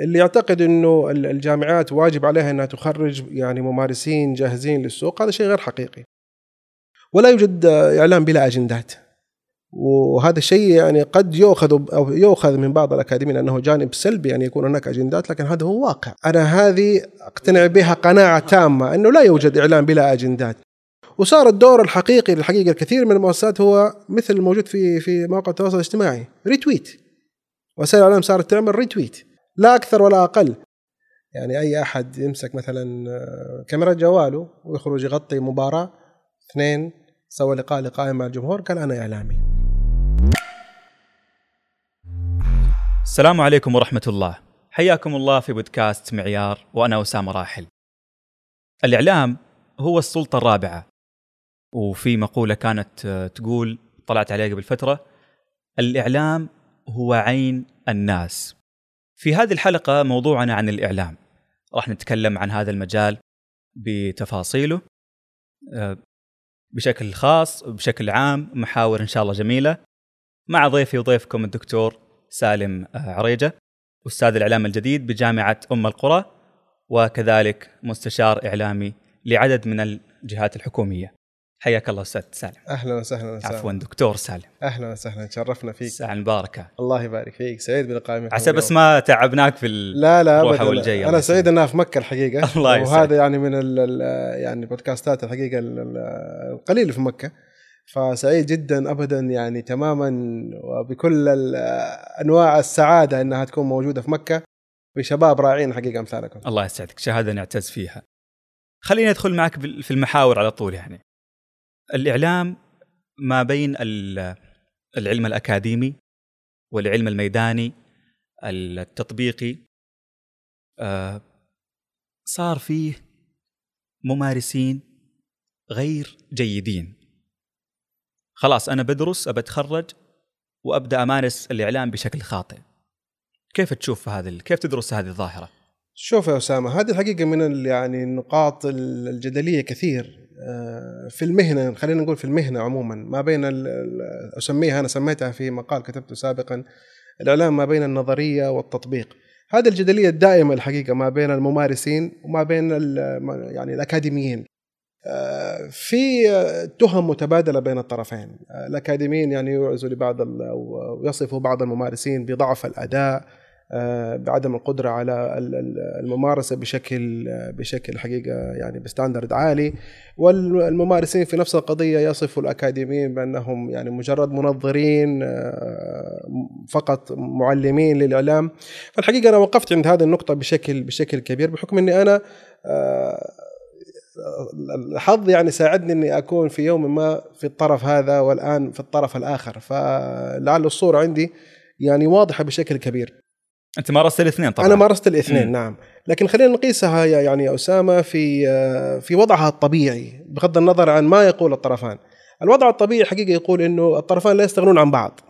اللي يعتقد إنه الجامعات واجب عليها إنها تخرج يعني ممارسين جاهزين للسوق هذا شيء غير حقيقي. ولا يوجد إعلام بلا أجندات. وهذا الشيء يعني قد يؤخذ أو يؤخذ من بعض الأكاديميين انه جانب سلبي ان يكون هناك أجندات لكن هذا هو واقع. أنا هذه أقتنع بها قناعة تامة إنه لا يوجد إعلام بلا أجندات. وصار الدور الحقيقي للحقيقه الكثير من المؤسسات هو مثل الموجود في في مواقع التواصل الاجتماعي ريتويت وسائل الإعلام صارت تعمل ريتويت لا أكثر ولا أقل. يعني أي أحد يمسك مثلا آه، كاميرا جواله ويخرج يغطي مباراة اثنين سوى لقاء لقاء مع الجمهور قال أنا إعلامي. السلام عليكم ورحمة الله. حياكم الله في بودكاست معيار وأنا أسامة راحل. الإعلام هو السلطة الرابعة. وفي مقولة كانت آه، تقول طلعت عليها قبل فترة الإعلام هو عين الناس. في هذه الحلقة موضوعنا عن الإعلام. راح نتكلم عن هذا المجال بتفاصيله آه، بشكل خاص بشكل عام محاور إن شاء الله جميلة. مع ضيفي وضيفكم الدكتور سالم آه، عريجة أستاذ الإعلام الجديد بجامعة أم القرى وكذلك مستشار إعلامي لعدد من الجهات الحكومية. حياك الله أستاذ سالم. أهلا وسهلا وسهلا عفوا دكتور سالم. أهلا وسهلا. تشرفنا فيك. ساعة مباركة الله يبارك فيك. سعيد بلقائك عسى بس ما تعبناك في لا لا ابدا. والجاي أنا سعيد إنها في مكة الحقيقة. الله يسعدك وهذا يعني من ال يعني بودكاستات الحقيقة القليل في مكة. فسعيد جدا ابدا يعني تماما. وبكل أنواع السعادة إنها تكون موجودة في مكة. بشباب رائعين حقيقة أمثالكم. الله يسعدك. شهادة نعتز فيها. خليني أدخل معك في المحاور على طول يعني. الإعلام ما بين العلم الأكاديمي والعلم الميداني التطبيقي آه، صار فيه ممارسين غير جيدين. خلاص أنا بدرس ابى أتخرج وأبدأ أمارس الإعلام بشكل خاطئ. كيف تشوف هذا كيف تدرس هذه الظاهرة؟ شوف يا أسامة هذه الحقيقة من يعني النقاط الجدلية كثير. في المهنة خلينا نقول في المهنة عموما. ما بين أسميها أنا سميتها في مقال كتبته سابقا الإعلام ما بين النظرية والتطبيق. هذه الجدلية الدائمة الحقيقة ما بين الممارسين وما بين يعني الأكاديميين. آه، في تهم متبادلة بين الطرفين. الأكاديميين يعني يعزوا لبعض أو يصفوا بعض الممارسين بضعف الأداء آه، بعدم القدرة على الممارسة بشكل بشكل حقيقة يعني بستاندرد عالي. والممارسين في نفس القضية يصفوا الأكاديميين بأنهم يعني مجرد منظرين آه، فقط معلمين للإعلام. فالحقيقة أنا وقفت عند هذه النقطة بشكل بشكل كبير بحكم إني أنا آه، الحظ يعني ساعدني إني أكون في يوم ما في الطرف هذا والآن في الطرف الآخر. فلعل الصورة عندي يعني واضحة بشكل كبير. أنت مارست الاثنين طبعا. أنا مارست الاثنين نعم. لكن خلينا نقيسها يعني يا أسامة في في وضعها الطبيعي بغض النظر عن ما يقول الطرفان. الوضع الطبيعي حقيقه يقول إنه الطرفان لا يستغنون عن بعض.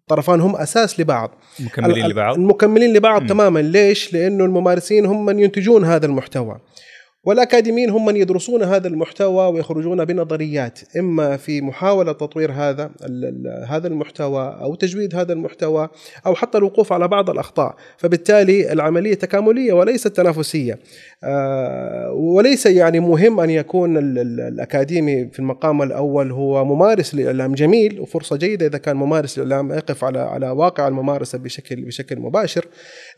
الطرفان هم أساس لبعض. مكملين لبعض. المكملين لبعض م. تماما. ليش؟ لأنه الممارسين هم من ينتجون هذا المحتوى. والأكاديميين هم من يدرسون هذا المحتوى ويخرجون بنظريات إما في محاولة تطوير هذا هذا المحتوى أو تجويد هذا المحتوى أو حتى الوقوف على بعض الأخطاء. فبالتالي العملية تكاملية وليست تنافسية. آه، وليس يعني مهم أن يكون الأكاديمي في المقام الأول هو ممارس للإعلام جميل وفرصة جيدة إذا كان ممارس للإعلام يقف على على واقع الممارسة بشكل بشكل مباشر.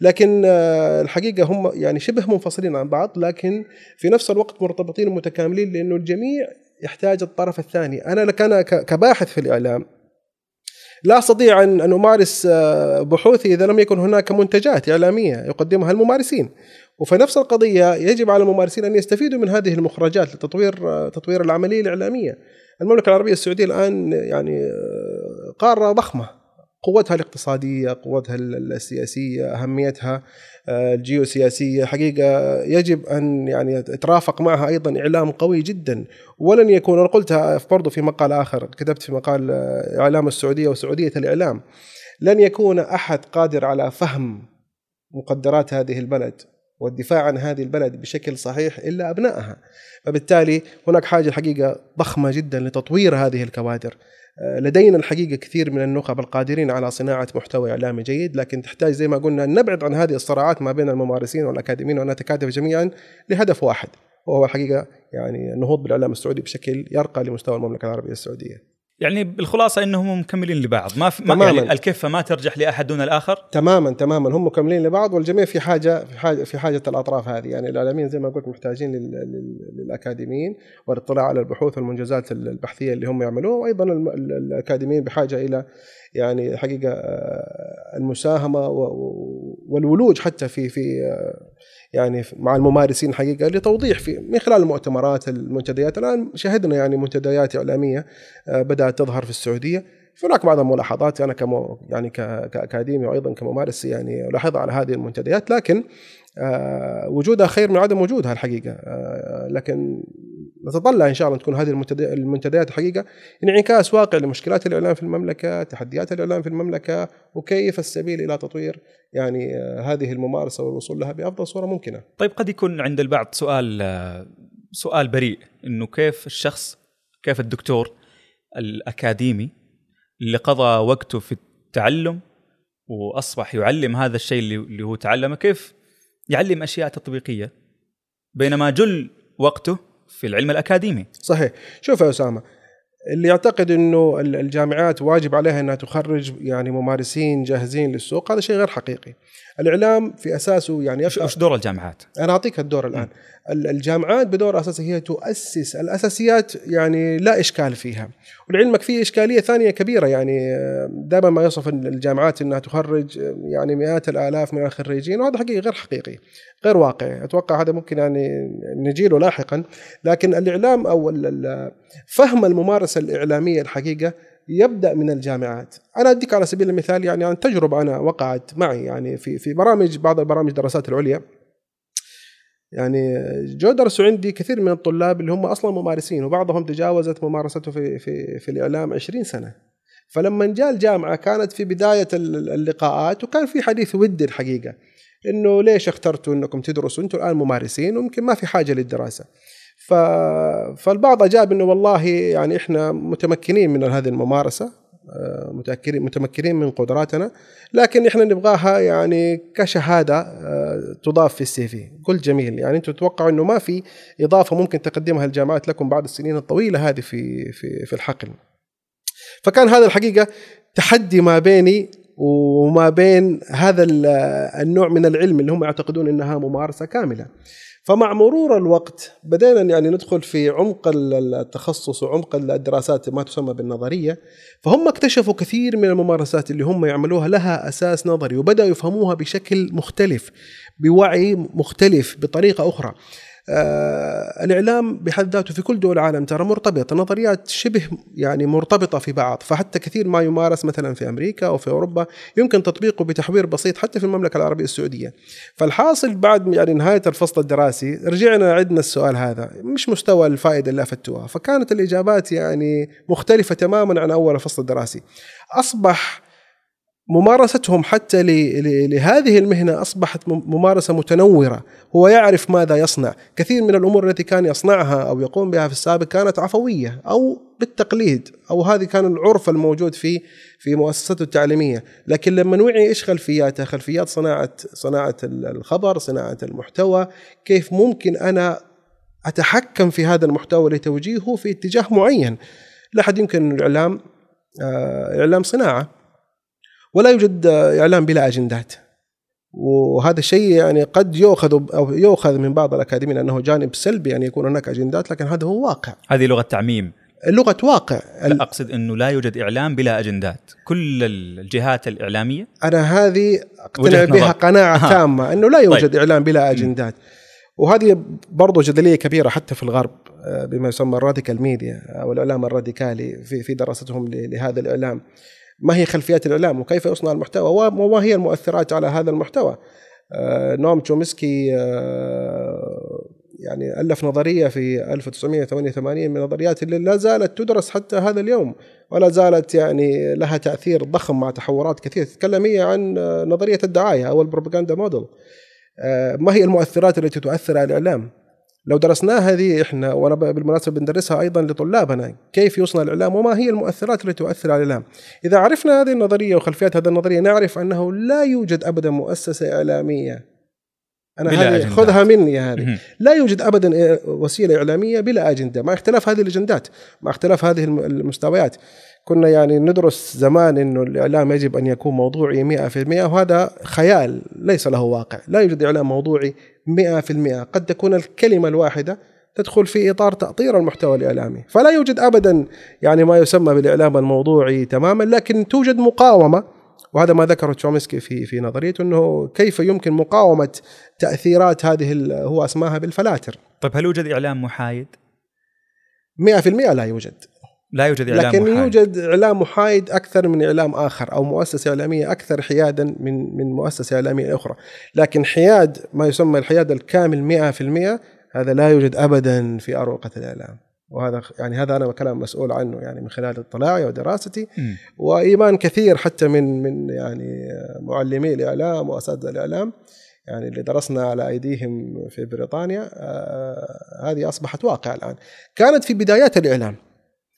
لكن آه، الحقيقة هم يعني شبه منفصلين عن بعض لكن في نفس الوقت مرتبطين ومتكاملين لأنه الجميع يحتاج الطرف الثاني. أنا لك أنا كباحث في الإعلام لا أستطيع أن أمارس آه، بحوثي إذا لم يكن هناك منتجات إعلامية يقدمها الممارسين. وفي نفس القضية يجب على الممارسين أن يستفيدوا من هذه المخرجات لتطوير آه، تطوير العملية الإعلامية. المملكة العربية السعودية الآن يعني آه، قارة ضخمة. قوتها الاقتصادية، قوتها السياسية، أهميتها آه، الجيوسياسية، حقيقة يجب أن يعني يترافق معها أيضا إعلام قوي جدا، ولن يكون أنا قلتها برضو في مقال آخر، كتبت في مقال آه، إعلام السعودية وسعودية الإعلام. لن يكون أحد قادر على فهم مقدرات هذه البلد والدفاع عن هذه البلد بشكل صحيح إلا أبنائها. فبالتالي هناك حاجة الحقيقة ضخمة جدا لتطوير هذه الكوادر. لدينا الحقيقة كثير من النخب القادرين على صناعة محتوى إعلامي جيد لكن تحتاج زي ما قلنا نبعد عن هذه الصراعات ما بين الممارسين والأكاديميين ونتكاتف جميعا لهدف واحد وهو الحقيقة يعني النهوض بالإعلام السعودي بشكل يرقى لمستوى المملكة العربية السعودية. يعني بالخلاصة إنهم مكملين لبعض. ما في ما يعني الكفة ما ترجح لأحد دون الآخر؟ تماما تماما. هم مكملين لبعض والجميع في حاجة في حاجة في حاجة الأطراف هذه. يعني الاعلاميين زي ما قلت محتاجين للأكاديميين والاطلاع على البحوث والمنجزات البحثية اللي هم يعملوها. وأيضا الأكاديميين بحاجة إلى يعني حقيقه آه، المساهمة والولوج حتى في في آه، يعني مع الممارسين حقيقة لتوضيح في من خلال المؤتمرات المنتديات. الآن شهدنا يعني منتديات إعلامية آه، بدأت تظهر في السعودية. هناك بعض الملاحظات أنا كمو يعني كأكاديمي وأيضا كممارس يعني الاحظها على هذه المنتديات. لكن آه، وجودها خير من عدم وجودها الحقيقة. آه، لكن نتطلع إن شاء الله تكون هذه المنتديات الحقيقة انعكاس واقع لمشكلات الإعلام في المملكة، تحديات الإعلام في المملكة وكيف السبيل إلى تطوير يعني آه، هذه الممارسة والوصول لها بأفضل صورة ممكنة. طيب قد يكون عند البعض سؤال سؤال بريء إنه كيف الشخص كيف الدكتور الأكاديمي اللي قضى وقته في التعلم وأصبح يعلم هذا الشيء اللي هو تعلمه كيف يعلم أشياء تطبيقية بينما جل وقته في العلم الأكاديمي. صحيح. شوف يا أسامة اللي يعتقد إنه الجامعات واجب عليها إنها تخرج يعني ممارسين جاهزين للسوق هذا شيء غير حقيقي. الإعلام في أساسه يعني إيش دور الجامعات؟ أنا أعطيك الدور الآن. م. الجامعات بدور أساسي هي تؤسس الأساسيات يعني لا إشكال فيها. ولعلمك في إشكالية ثانية كبيرة يعني دائما ما يصف الجامعات إنها تخرج يعني مئات الآلاف من الخريجين وهذا حقيقي غير حقيقي غير واقعي. أتوقع هذا ممكن يعني نجيله لاحقا. لكن الإعلام أو فهم الممارسه الإعلامية الحقيقة يبدأ من الجامعات. أنا أديك على سبيل المثال يعني عن تجربة أنا وقعت معي يعني في في برامج بعض البرامج الدراسات العليا. يعني جو درسوا عندي كثير من الطلاب اللي هم أصلا ممارسين وبعضهم تجاوزت ممارسته في في في الإعلام 20 سنة. فلما جاء الجامعة كانت في بداية اللقاءات وكان في حديث ودي الحقيقة إنه ليش اخترتوا إنكم تدرسوا؟ أنتم الآن ممارسين ويمكن ما في حاجة للدراسة. ف... فالبعض أجاب إنه والله يعني إحنا متمكنين من هذه الممارسة آه، متأكدين متمكنين من قدراتنا لكن إحنا نبغاها يعني كشهادة آه، تضاف في السي في. قلت جميل. يعني أنتم تتوقعوا إنه ما في إضافة ممكن تقدمها الجامعات لكم بعد السنين الطويلة هذه في في في الحقل. فكان هذا الحقيقة تحدي ما بيني وما بين هذا النوع من العلم اللي هم يعتقدون إنها ممارسة كاملة. فمع مرور الوقت بدينا يعني ندخل في عمق التخصص وعمق الدراسات ما تسمى بالنظرية فهم اكتشفوا كثير من الممارسات اللي هم يعملوها لها أساس نظري وبدأوا يفهموها بشكل مختلف بوعي مختلف بطريقة أخرى. آه الإعلام بحد ذاته في كل دول العالم ترى مرتبط نظريات شبه يعني مرتبطة في بعض فحتى كثير ما يمارس مثلا في أمريكا أو في أوروبا يمكن تطبيقه بتحوير بسيط حتى في المملكة العربية السعودية. فالحاصل بعد يعني نهاية الفصل الدراسي رجعنا عدنا السؤال هذا مش مستوى الفائدة اللي افدتوها فكانت الإجابات يعني مختلفة تماما عن أول الفصل الدراسي. أصبح ممارستهم حتى لهذه المهنة أصبحت ممارسة متنورة. هو يعرف ماذا يصنع. كثير من الأمور التي كان يصنعها أو يقوم بها في السابق كانت عفوية أو بالتقليد أو هذه كان العرف الموجود في في مؤسسته التعليمية. لكن لما نوعي إيش خلفياته؟ خلفيات صناعة صناعة الخبر صناعة المحتوى. كيف ممكن أنا أتحكم في هذا المحتوى لتوجيهه في اتجاه معين؟ لا أحد يمكن الإعلام آه إعلام صناعة. ولا يوجد إعلام بلا أجندات. وهذا الشيء يعني قد يؤخذ أو يؤخذ من بعض الأكاديميين أنه جانب سلبي يعني يكون هناك أجندات لكن هذا هو واقع. هذه لغة تعميم. لغة واقع. لا أقصد أنه لا يوجد إعلام بلا أجندات. كل الجهات الإعلامية. أنا هذه أقتنع بها قناعة تامة أنه لا يوجد طيب. إعلام بلا أجندات. وهذه برضو جدلية كبيرة حتى في الغرب آه، بما يسمى الراديكال ميديا أو الإعلام الراديكالي في في دراستهم لهذا الإعلام. ما هي خلفيات الإعلام وكيف يصنع المحتوى وما هي المؤثرات على هذا المحتوى. آه، نوم تشومسكي آه، يعني ألف نظرية في 1988 من النظريات اللي لا زالت تدرس حتى هذا اليوم ولا زالت يعني لها تأثير ضخم مع تحورات كثيرة. تتكلم هي عن نظرية الدعاية أو البروباغندا موديل. آه، ما هي المؤثرات التي تؤثر على الإعلام؟ لو درسناها هذه إحنا وأنا بالمناسبة بندرسها أيضا لطلابنا كيف يصنع الإعلام؟ وما هي المؤثرات التي تؤثر على الإعلام؟ إذا عرفنا هذه النظرية وخلفيات هذه النظرية نعرف أنه لا يوجد ابدا مؤسسة إعلامية. أنا هذه خذها مني هذه. لا يوجد ابدا وسيلة إعلامية بلا أجندة. مع اختلاف هذه الأجندات مع اختلاف هذه المستويات. كنا يعني ندرس زمان إنه الإعلام يجب أن يكون موضوعي 100% وهذا خيال ليس له واقع لا يوجد إعلام موضوعي 100% قد تكون الكلمة الواحدة تدخل في إطار تأطير المحتوى الإعلامي فلا يوجد ابدا يعني ما يسمى بالإعلام الموضوعي تماما لكن توجد مقاومة وهذا ما ذكره تشومسكي في في نظريته إنه كيف يمكن مقاومة تأثيرات هذه هو أسماها بالفلاتر. طيب هل يوجد إعلام محايد؟ 100% لا يوجد. لا يوجد إعلام لكن محايد. يوجد إعلام محايد أكثر من إعلام آخر أو مؤسسة إعلامية أكثر حيادا من من مؤسسة إعلامية أخرى، لكن حياد ما يسمى الحياد الكامل 100% هذا لا يوجد ابدا في أروقة الإعلام. وهذا يعني هذا أنا كلام مسؤول عنه يعني من خلال اطلاعي ودراستي م. وإيمان كثير حتى من من يعني معلمي الإعلام وأساتذة الإعلام يعني اللي درسنا على أيديهم في بريطانيا آه هذه أصبحت واقع الآن كانت في بدايات الإعلام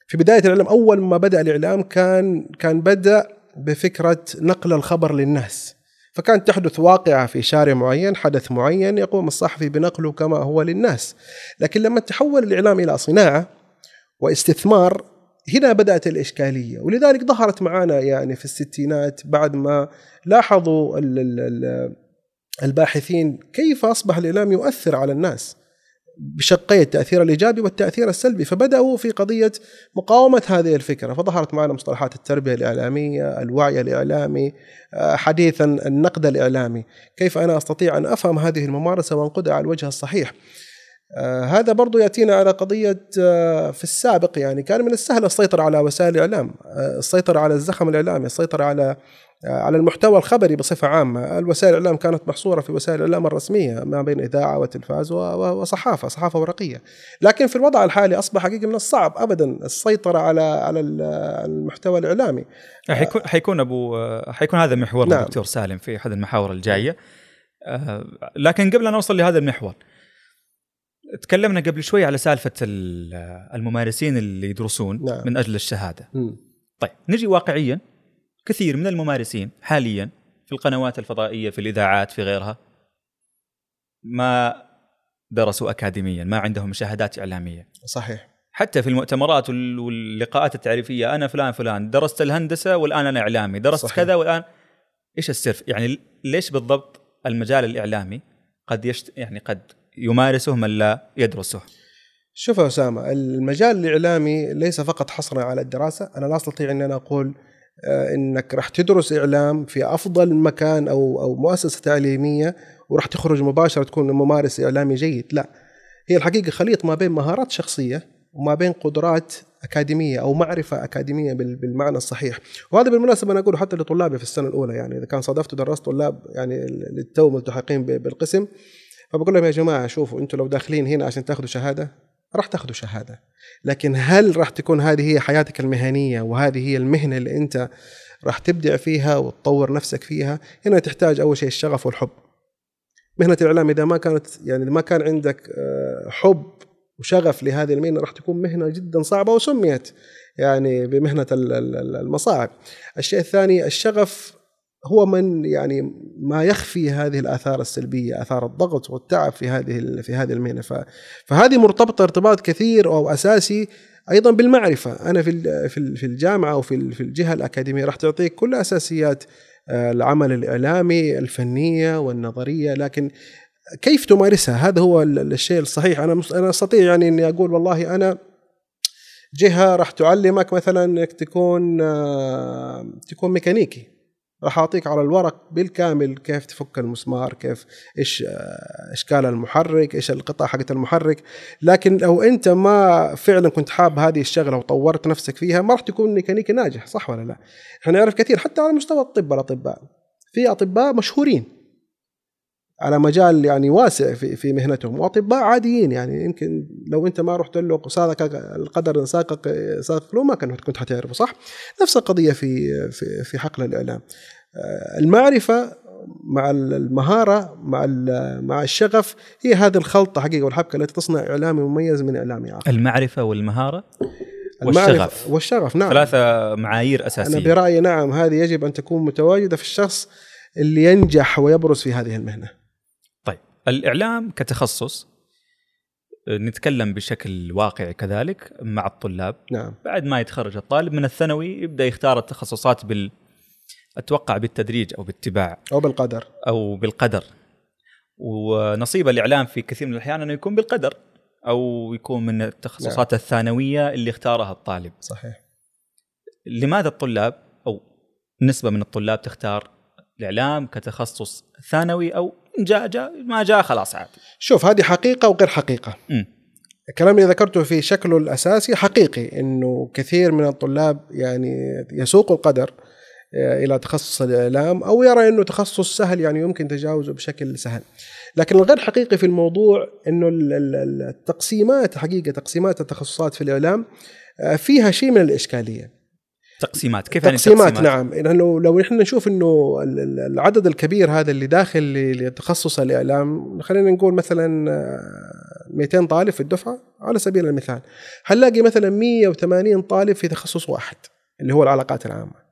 في بداية الاعلام أول ما بدأ الإعلام كان كان بدأ بفكرة نقل الخبر للناس. فكانت تحدث واقعة في شارع معين حدث معين يقوم الصحفي بنقله كما هو للناس. لكن لما تحول الإعلام إلى صناعة واستثمار هنا بدأت الإشكالية. ولذلك ظهرت معنا يعني في الستينات بعد ما لاحظوا الباحثين كيف أصبح الإعلام يؤثر على الناس. بشقي التأثير الإيجابي والتأثير السلبي فبدأوا في قضية مقاومة هذه الفكرة. فظهرت معنا مصطلحات التربية الإعلامية الوعي الإعلامي آه، حديثا النقد الإعلامي. كيف أنا أستطيع أن أفهم هذه الممارسة وأنقدها على الوجه الصحيح؟ آه هذا برضو يأتينا على قضية آه في السابق يعني كان من السهل السيطرة على وسائل الإعلام السيطرة على الزخم الإعلامي السيطرة على على المحتوى الخبري بصفة عامة الوسائل الإعلام كانت محصورة في وسائل الإعلام الرسمية ما بين إذاعة وتلفاز وصحافة صحافة ورقية لكن في الوضع الحالي أصبح حقيقة من الصعب أبدا السيطرة على على المحتوى الإعلامي حيكون حيكون أبو حيكون هذا محور نعم. دكتور سالم في أحد المحاور الجاية آه، لكن قبل أن نوصل لهذا المحور تكلمنا قبل شوي على سالفة الممارسين اللي يدرسون نعم. من أجل الشهادة م. طيب نجي واقعيا كثير من الممارسين حاليا في القنوات الفضائية في الإذاعات في غيرها ما درسوا اكاديميا ما عندهم شهادات إعلامية. صحيح. حتى في المؤتمرات واللقاءات التعريفية أنا فلان فلان درست الهندسة والآن أنا إعلامي درست صحيح. كذا والآن. إيش السر؟ يعني ليش بالضبط المجال الإعلامي قد يشت يعني قد يمارسه من لا يدرسه؟ شوف يا أسامة المجال الإعلامي ليس فقط حصرا على الدراسة. أنا لا أستطيع أن أنا أقول إنك راح تدرس إعلام في أفضل مكان أو أو مؤسسة تعليمية وراح تخرج مباشرة تكون ممارس إعلامي جيد. لا هي الحقيقة خليط ما بين مهارات شخصية وما بين قدرات أكاديمية أو معرفة أكاديمية بالمعنى الصحيح. وهذا بالمناسبة أنا أقوله حتى لطلابي في السنة الأولى يعني إذا كان صادفت ودرست طلاب يعني للتو ملتحقين بالقسم فبقول لهم يا جماعة شوفوا أنتم لو داخلين هنا عشان تاخذوا شهادة راح تاخذوا شهادة. لكن هل راح تكون هذه هي حياتك المهنية وهذه هي المهنة اللي أنت راح تبدع فيها وتطور نفسك فيها؟ هنا تحتاج أول شيء الشغف والحب. مهنة الإعلام إذا ما كانت يعني ما كان عندك آه، حب وشغف لهذه المهنة راح تكون مهنة جدا صعبة وسميت يعني بمهنة المصاعب. الشيء الثاني الشغف هو من يعني ما يخفي هذه الآثار السلبية آثار الضغط والتعب في هذه في هذه المهنة. فهذه مرتبطة ارتباط كثير أو أساسي أيضا بالمعرفة. أنا في في الجامعة أو في في الجهة الأكاديمية راح تعطيك كل أساسيات آه، العمل الإعلامي الفنية والنظرية. لكن كيف تمارسها؟ هذا هو الشيء الصحيح. أنا أنا أستطيع يعني أني أقول والله أنا جهة راح تعلمك مثلا إنك تكون آه، تكون ميكانيكي. راح أعطيك على الورق بالكامل كيف تفك المسمار كيف إيش آه، إشكال المحرك إيش القطع حقت المحرك. لكن لو أنت ما فعلا كنت حاب هذه الشغلة وطورت نفسك فيها ما راح تكون ميكانيكي ناجح صح ولا لا؟ إحنا نعرف كثير حتى على مستوى الطب الأطباء. في أطباء مشهورين على مجال يعني واسع في في مهنتهم وأطباء عاديين يعني. يمكن لو أنت ما رحت له ساقك القدر ساقك ساقك له ما كنت حتعرفه صح؟ نفس القضية في في في حقل الإعلام. المعرفة مع المهارة مع مع الشغف هي هذه الخلطة حقيقة والحبكة التي تصنع إعلامي مميز من إعلامي آخر. المعرفة والمهارة المعرفة والشغف. والشغف نعم. ثلاثة معايير أساسية. أنا برأيي نعم هذه يجب أن تكون متواجدة في الشخص اللي ينجح ويبرز في هذه المهنة. طيب الإعلام كتخصص نتكلم بشكل واقعي كذلك مع الطلاب. نعم. بعد ما يتخرج الطالب من الثانوي يبدأ يختار التخصصات بال أتوقع بالتدريج أو باتباع أو بالقدر. أو بالقدر. ونصيب الإعلام في كثير من الأحيان أنه يكون بالقدر أو يكون من التخصصات نعم. الثانوية اللي اختارها الطالب. صحيح. لماذا الطلاب أو نسبة من الطلاب تختار الإعلام كتخصص ثانوي أو جاء جاء ما جاء خلاص عادي شوف هذه حقيقة وغير حقيقة. م. الكلام اللي ذكرته في شكله الأساسي حقيقي إنه كثير من الطلاب يعني يسوقوا القدر إلى تخصص الإعلام أو يرى إنه تخصص سهل يعني يمكن تجاوزه بشكل سهل. لكن الغير حقيقي في الموضوع إنه التقسيمات حقيقة تقسيمات التخصصات في الإعلام آه، فيها شيء من الإشكالية. تقسيمات كيف تقسيمات يعني تقسيمات؟ نعم. لأنه لو إحنا نشوف إنه العدد الكبير هذا اللي داخل لتخصص الإعلام خلينا نقول مثلا 200 آه، طالب في الدفعة على سبيل المثال. هنلاقي مثلا 180 طالب في تخصص واحد اللي هو العلاقات العامة؟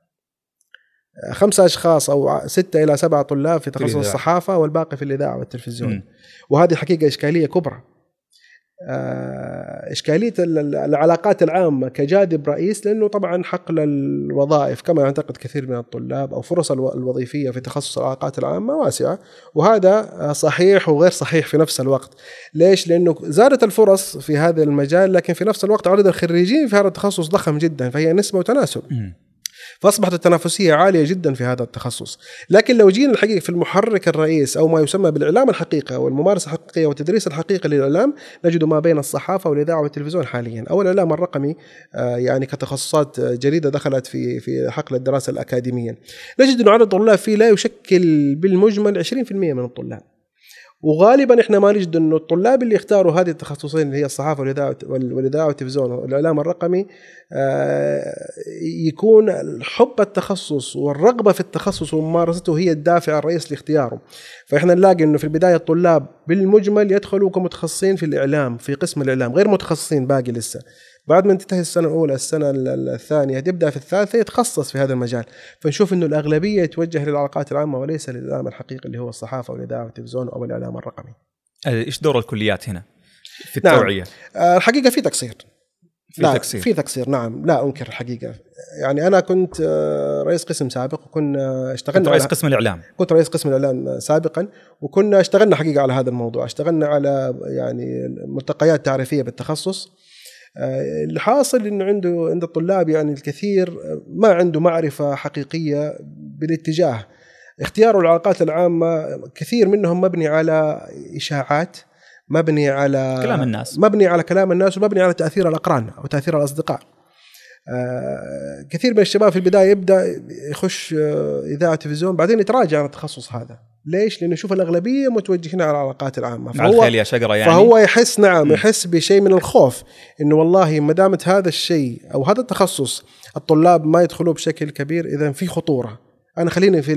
خمسة أشخاص أو ستة إلى سبعة طلاب في تخصص الصحافة والباقي في الإذاعة والتلفيزيون م. وهذه حقيقة إشكالية كبرى آه، إشكالية العلاقات العامة كجانب رئيس لأنه طبعا حقل الوظائف كما يعتقد كثير من الطلاب أو فرص الوظيفية في تخصص العلاقات العامة واسعة وهذا صحيح وغير صحيح في نفس الوقت ليش؟ لأنه زادت الفرص في هذا المجال لكن في نفس الوقت عدد الخريجين في هذا التخصص ضخم جدا فهي نسبة وتناسب. فأصبحت التنافسية عالية جدا في هذا التخصص. لكن لو جينا الحقيقة في المحرك الرئيس أو ما يسمى بالإعلام الحقيقة والممارسه الحقيقية والتدريس الحقيقي للإعلام نجد ما بين الصحافة والإذاعة والتلفزيون حاليا. أو الإعلام الرقمي آه، يعني كتخصصات جديدة دخلت في في حقل الدراسة الأكاديمية. نجد انه عدد الطلاب فيه لا يشكل بالمجمل 20% من الطلاب. وغالبا إحنا ما نجد إنه الطلاب اللي اختاروا هذه التخصصين اللي هي الصحافة والاذاعه والإذاعة والتلفزيون والاعلام الرقمي آه، يكون حب التخصص والرغبة في التخصص وممارسته هي الدافع الرئيس لاختياره. فإحنا نلاقي إنه في البداية الطلاب بالمجمل يدخلوا كمتخصصين في الإعلام في قسم الإعلام غير متخصصين باقي لسه. بعد ما تنتهي السنة الأولى السنة الثانية تبدأ في الثالثة يتخصص في هذا المجال. فنشوف إنه الأغلبية يتوجه للعلاقات العامة وليس للاعلام الحقيقي اللي هو الصحافة والاذاعه والتلفزيون أو الإعلام الرقمي. إيش دور الكليات هنا في نعم. التوعية؟ نعم. الحقيقة في تقصير. في لا تقصير. في تقصير نعم. لا أنكر الحقيقة. يعني أنا كنت آه، رئيس قسم سابق وكنا اشتغلنا كنت رئيس قسم الإعلام. كنت رئيس قسم الإعلام سابقا. وكنا اشتغلنا حقيقة على هذا الموضوع. اشتغلنا على يعني ملتقيات تعريفيه بالتخصص. اللي حاصل إنه عنده عند الطلاب يعني الكثير ما عنده معرفة حقيقية بالاتجاه. اختيار العلاقات العامة كثير منهم مبني على إشاعات مبني على كلام الناس. مبني على كلام الناس ومبني على تأثير الأقران أو تأثير الأصدقاء. آه كثير من الشباب في البداية يبدأ يخش آه إذاعة تلفزيون بعدين يتراجع عن التخصص هذا. ليش؟ لأنه شوف الأغلبية متوجهين على العلاقات العامة. فهو الخيل يا شقره يعني. فهو يحس نعم يحس بشيء من الخوف إنه والله ما دامت هذا الشيء أو هذا التخصص الطلاب ما يدخلوا بشكل كبير اذا في خطورة. أنا خليني في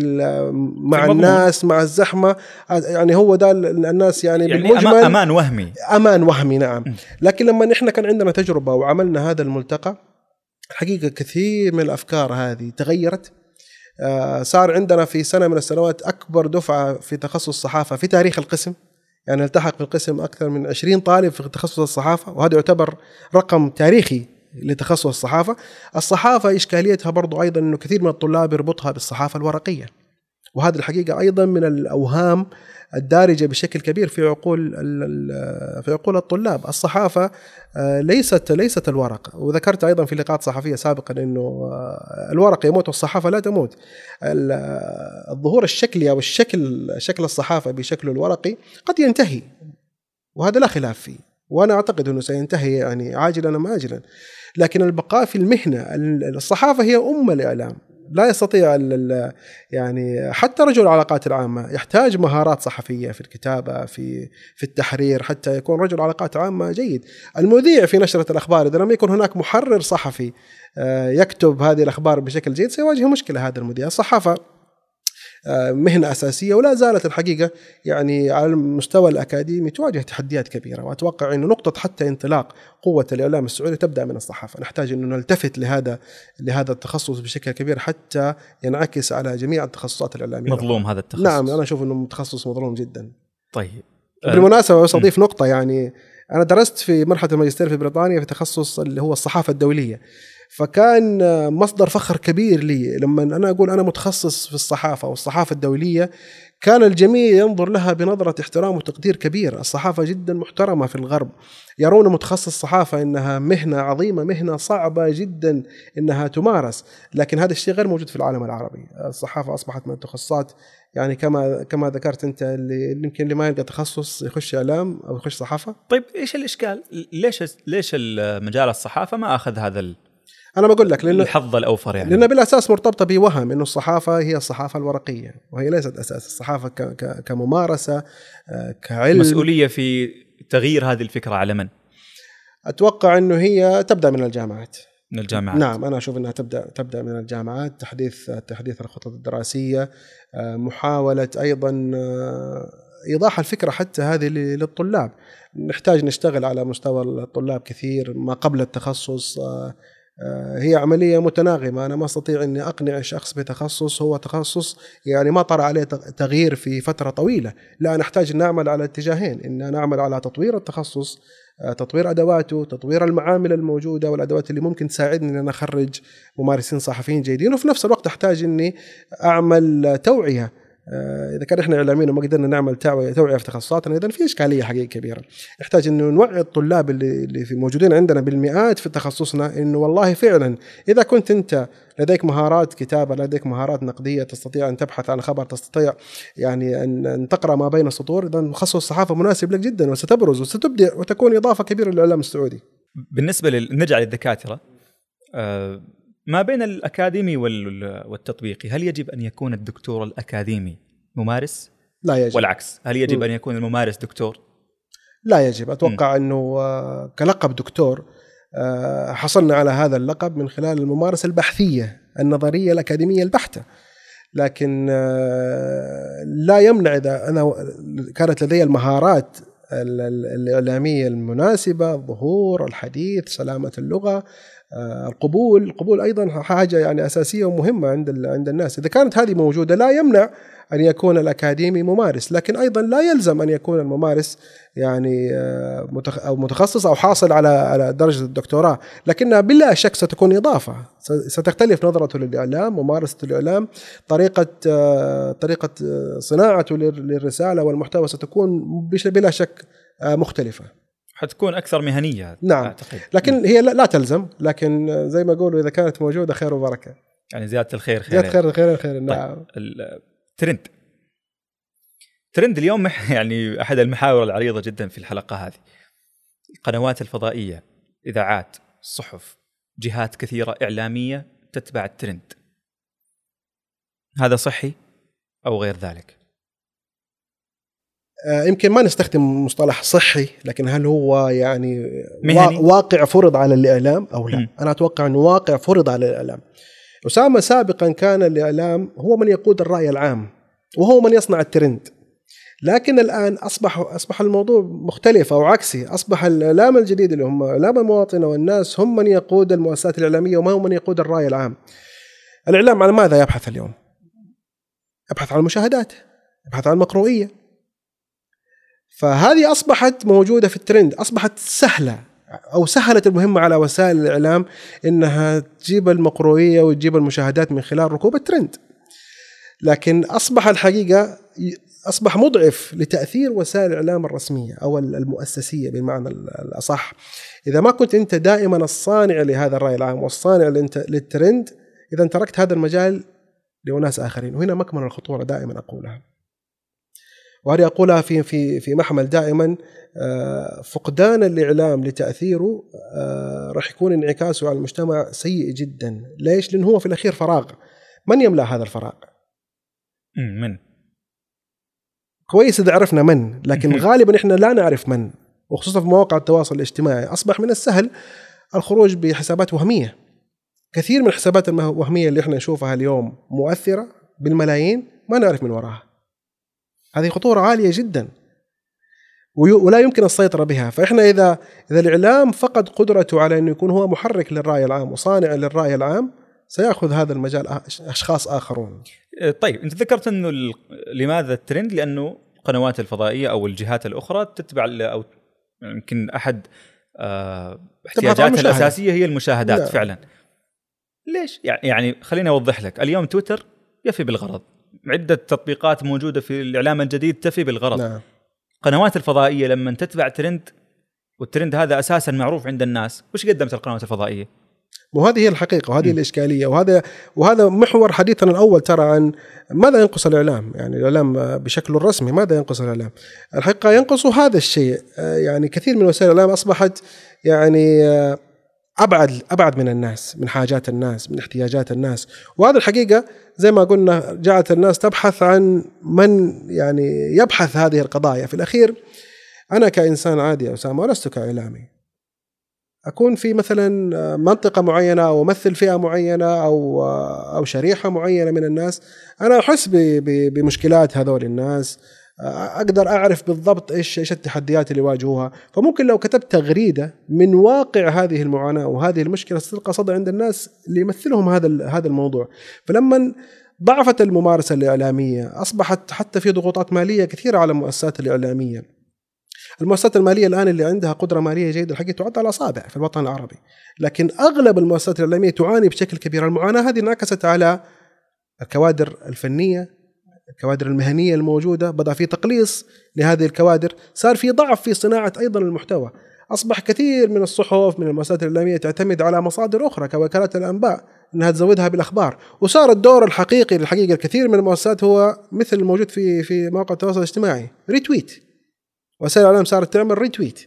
مع في الناس مع الزحمة. يعني هو ده الناس يعني, يعني بالمجمل أمان وهمي. أمان وهمي نعم. لكن لما نحن كان عندنا تجربة وعملنا هذا الملتقى حقيقة كثير من الأفكار هذه تغيرت. صار عندنا في سنة من السنوات أكبر دفعة في تخصص الصحافة في تاريخ القسم. يعني التحق في القسم أكثر من 20 طالب في تخصص الصحافة وهذا يعتبر رقم تاريخي لتخصص الصحافة. الصحافة إشكاليتها برضو أيضا إنه كثير من الطلاب يربطها بالصحافة الورقية وهذه الحقيقة أيضا من الأوهام الدارجة بشكل كبير في عقول في عقول الطلاب، الصحافة آه، ليست ليست الورق، وذكرت أيضا في لقاءات صحفية سابقا إنه آه، الورق يموت والصحافة لا تموت. الظهور الشكلي أو الشكل شكل الصحافة بشكله الورقي قد ينتهي. وهذا لا خلاف فيه، وأنا أعتقد إنه سينتهي يعني عاجلا أم اجلا. لكن البقاء في المهنة الصحافة هي أم الإعلام. لا يستطيع يعني حتى رجل العلاقات العامة يحتاج مهارات صحفية في الكتابة في في التحرير حتى يكون رجل علاقات عامة جيد. المذيع في نشرة الأخبار إذا لم يكن هناك محرر صحفي آه، يكتب هذه الأخبار بشكل جيد سيواجه مشكلة هذا المذيع. الصحافة آه، مهنة أساسية ولا زالت الحقيقة يعني على المستوى الأكاديمي تواجه تحديات كبيرة وأتوقع إنه نقطة حتى انطلاق قوة الإعلام السعودي تبدأ من الصحافة، نحتاج إنه نلتفت لهذا لهذا التخصص بشكل كبير حتى ينعكس على جميع التخصصات الإعلامية. مظلوم هذا التخصص. نعم أنا أشوف إنه تخصص مظلوم جدا. طيب بالمناسبة بس اضيف نقطة يعني أنا درست في مرحلة الماجستير في بريطانيا في تخصص اللي هو الصحافة الدولية فكان مصدر فخر كبير لي. لما أنا أقول أنا متخصص في الصحافة والصحافه الدولية كان الجميع ينظر لها بنظرة احترام وتقدير كبير، الصحافة جدا محترمة في الغرب، يرون متخصص صحافة إنها مهنة عظيمة، مهنة صعبة جدا إنها تمارس، لكن هذا الشيء غير موجود في العالم العربي، الصحافة أصبحت من التخصصات. يعني كما كما ذكرت أنت اللي يمكن اللي ما يلقى تخصص يخش إعلام أو يخش صحافة. طيب إيش الإشكال؟ ليش ليش مجال الصحافة ما أخذ هذا أنا بقول لك لأنه الحظ الأوفر يعني. لأنه بالأساس مرتبطة بوهم إنه الصحافة هي الصحافة الورقية وهي ليست أساس الصحافة كممارسة آه، كعلم. مسؤولية في تغيير هذه الفكرة على من؟ أتوقع إنه هي تبدأ من الجامعات. من الجامعات. نعم أنا أشوف إنها تبدأ تبدأ من الجامعات. تحديث تحديث الخطط الدراسية آه، محاولة أيضا آه، إيضاح الفكرة حتى هذه للطلاب. نحتاج نشتغل على مستوى الطلاب كثير ما قبل التخصص هي عملية متناغمة. أنا ما أستطيع أني أقنع شخص بتخصص. هو تخصص يعني ما طرأ عليه تغيير في فترة طويلة. لا نحتاج أن نعمل على اتجاهين. أن نعمل على تطوير التخصص آه، تطوير أدواته، تطوير المعامل الموجودة والأدوات اللي ممكن تساعدني إن أنا أخرج ممارسين صحفيين جيدين. وفي نفس الوقت أحتاج إني أعمل توعية. آه، إذا كان إحنا إعلاميين وما قدرنا نعمل توعيه في تخصصاتنا اذا في إشكالية حقيقه كبيرة. نحتاج إنه نوعي الطلاب اللي اللي في موجودين عندنا بالمئات في تخصصنا إنه والله فعلا إذا كنت أنت لديك مهارات كتابة لديك مهارات نقدية تستطيع أن تبحث عن خبر تستطيع يعني ان تقرأ ما بين السطور اذا تخصص الصحافه مناسب لك جدا وستبرز وستبدع وتكون إضافة كبيرة للإعلام السعودي. بالنسبة لل... نرجع للدكاتره آه ما بين الأكاديمي والتطبيقي هل يجب أن يكون الدكتور الأكاديمي ممارس؟ لا يجب. والعكس هل يجب أن يكون الممارس دكتور؟ لا يجب. أتوقع م. أنه آه، كلقب دكتور آه، حصلنا على هذا اللقب من خلال الممارسة البحثية النظرية الأكاديمية البحتة. لكن آه، لا يمنع إذا أنا كانت لدي المهارات الإعلامية المناسبة الظهور الحديث سلامة اللغة آه، القبول القبول أيضا حاجة يعني أساسية ومهمة عند عند الناس. إذا كانت هذه موجودة لا يمنع أن يكون الأكاديمي ممارس لكن أيضا لا يلزم أن يكون الممارس يعني آه، أو متخصص أو حاصل على على درجة الدكتوراه. لكنها بلا شك ستكون إضافة. ستختلف نظرته للإعلام ممارسة الإعلام طريقة آه، طريقة صناعته للرسالة والمحتوى ستكون بلا شك مختلفة. حتكون أكثر مهنية نعم. أعتقد. لكن هي لا, تلزم لكن زي ما اقولوا إذا كانت موجودة خير وبركة. يعني زيادة الخير خير. زيادة الخير خير خير. نعم. طيب. الترند ترند اليوم يعني أحد المحاور العريضة جدا في الحلقة هذه. القنوات الفضائية إذاعات صحف جهات كثيرة إعلامية تتبع الترند. هذا صحي أو غير ذلك؟ يمكن ما نستخدم مصطلح صحي لكن هل هو يعني مهني. واقع فرض على الإعلام أو لا؟ م. أنا أتوقع أنه واقع فرض على الإعلام. أسامة سابقا كان الإعلام هو من يقود الرأي العام وهو من يصنع الترند. لكن الآن اصبح أصبح الموضوع مختلف أو عكسي، أصبح الإعلام الجديد اللي هم إعلام المواطنه والناس هم من يقود المؤسسات الإعلامية وما هم من يقود الرأي العام. الإعلام على ماذا يبحث اليوم؟ يبحث عن المشاهدات، يبحث عن المقروئيه، فهذه أصبحت موجودة في الترند أصبحت سهلة أو سهلت المهمه على وسائل الإعلام إنها تجيب المقروئيه وتجيب المشاهدات من خلال ركوب الترند. لكن أصبح الحقيقة أصبح مضعف لتأثير وسائل الإعلام الرسمية أو المؤسسية بالمعنى الأصح. إذا ما كنت أنت دائما الصانع لهذا الرأي العام والصانع للترند اذا تركت هذا المجال لأناس آخرين. وهنا مكمن الخطورة دائما أقولها. وهذه أقولها في في في محمل دائما آه، فقدان الإعلام لتأثيره آه، راح يكون انعكاسه على المجتمع سيء جدا، ليش؟ لأنه هو في الأخير فراغ. من يملأ هذا الفراغ؟ من؟ كويس إذا عرفنا من، لكن غالبا إحنا لا نعرف من، وخصوصا في مواقع التواصل الاجتماعي، أصبح من السهل الخروج بحسابات وهمية. كثير من الحسابات الوهميه اللي إحنا نشوفها اليوم مؤثرة بالملايين ما نعرف من وراها هذه خطورة عالية جدا. ولا يمكن السيطرة بها. فإحنا إذا إذا الإعلام فقد قدرته على انه يكون هو محرك للرأي العام وصانع للرأي العام سيأخذ هذا المجال أشخاص آخرون. إيه، طيب أنت ذكرت إنه لماذا الترند؟ لأنه القنوات الفضائية أو الجهات الأخرى تتبع أو يمكن أحد آه، احتياجاتها الأساسية هي المشاهدات لا. فعلا. ليش؟ يعني خليني أوضح لك. اليوم تويتر يفي بالغرض. عدة تطبيقات موجودة في الإعلام الجديد تفي بالغرض نعم. القنوات الفضائية لما تتبع ترند والترند هذا أساسا معروف عند الناس وش قدمت القنوات الفضائية وهذه هي الحقيقة وهذه م. الإشكالية وهذا وهذا محور حديثنا الأول ترى عن ماذا ينقص الإعلام يعني الإعلام بشكله الرسمي ماذا ينقص الإعلام الحقيقة ينقص هذا الشيء يعني كثير من وسائل الإعلام أصبحت يعني أبعد أبعد من الناس من حاجات الناس من احتياجات الناس. وهذا الحقيقة زي ما قلنا جعلت الناس تبحث عن من يعني يبحث هذه القضايا. في الأخير أنا كإنسان عادي يا أسامة ولست كإعلامي. أكون في مثلا منطقة معينة أو أمثل فئة معينة أو أو شريحة معينة من الناس أنا أحس بمشكلات هذول الناس. أقدر أعرف بالضبط إيش إيش التحديات اللي يواجهوها. فممكن لو كتبت تغريدة من واقع هذه المعاناة وهذه المشكلة ستلقى صدى عند الناس اللي يمثلهم هذا هذا الموضوع. فلما ضعفت الممارسة الإعلامية أصبحت حتى في ضغوطات مالية كثيرة على المؤسسات الإعلامية. المؤسسات المالية الآن اللي عندها قدرة مالية جيدة الحقيقة تعد على أصابع في الوطن العربي. لكن أغلب المؤسسات الإعلامية تعاني بشكل كبير. المعاناة هذه انعكست على الكوادر الفنية الكوادر المهنية الموجودة بدا في تقليص لهذه الكوادر صار في ضعف في صناعة أيضا المحتوى. أصبح كثير من الصحف من المؤسسات الإعلامية تعتمد على مصادر أخرى كوكالات الأنباء إنها تزودها بالأخبار. وصار الدور الحقيقي للحقيقة الكثير من المؤسسات هو مثل الموجود في في مواقع التواصل الاجتماعي ريتويت. وسائل الإعلام صارت تعمل retweet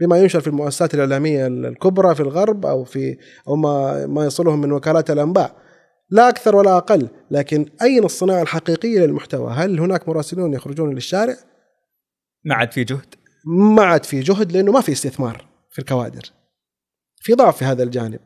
بما ينشر في المؤسسات الإعلامية الكبرى في الغرب أو في أو ما ما يصلهم من وكالات الأنباء. لا أكثر ولا أقل. لكن أين الصناعة الحقيقية للمحتوى؟ هل هناك مراسلون يخرجون للشارع؟ ما عاد في جهد. ما عاد في جهد لأنه ما في استثمار في الكوادر. في ضعف في هذا الجانب.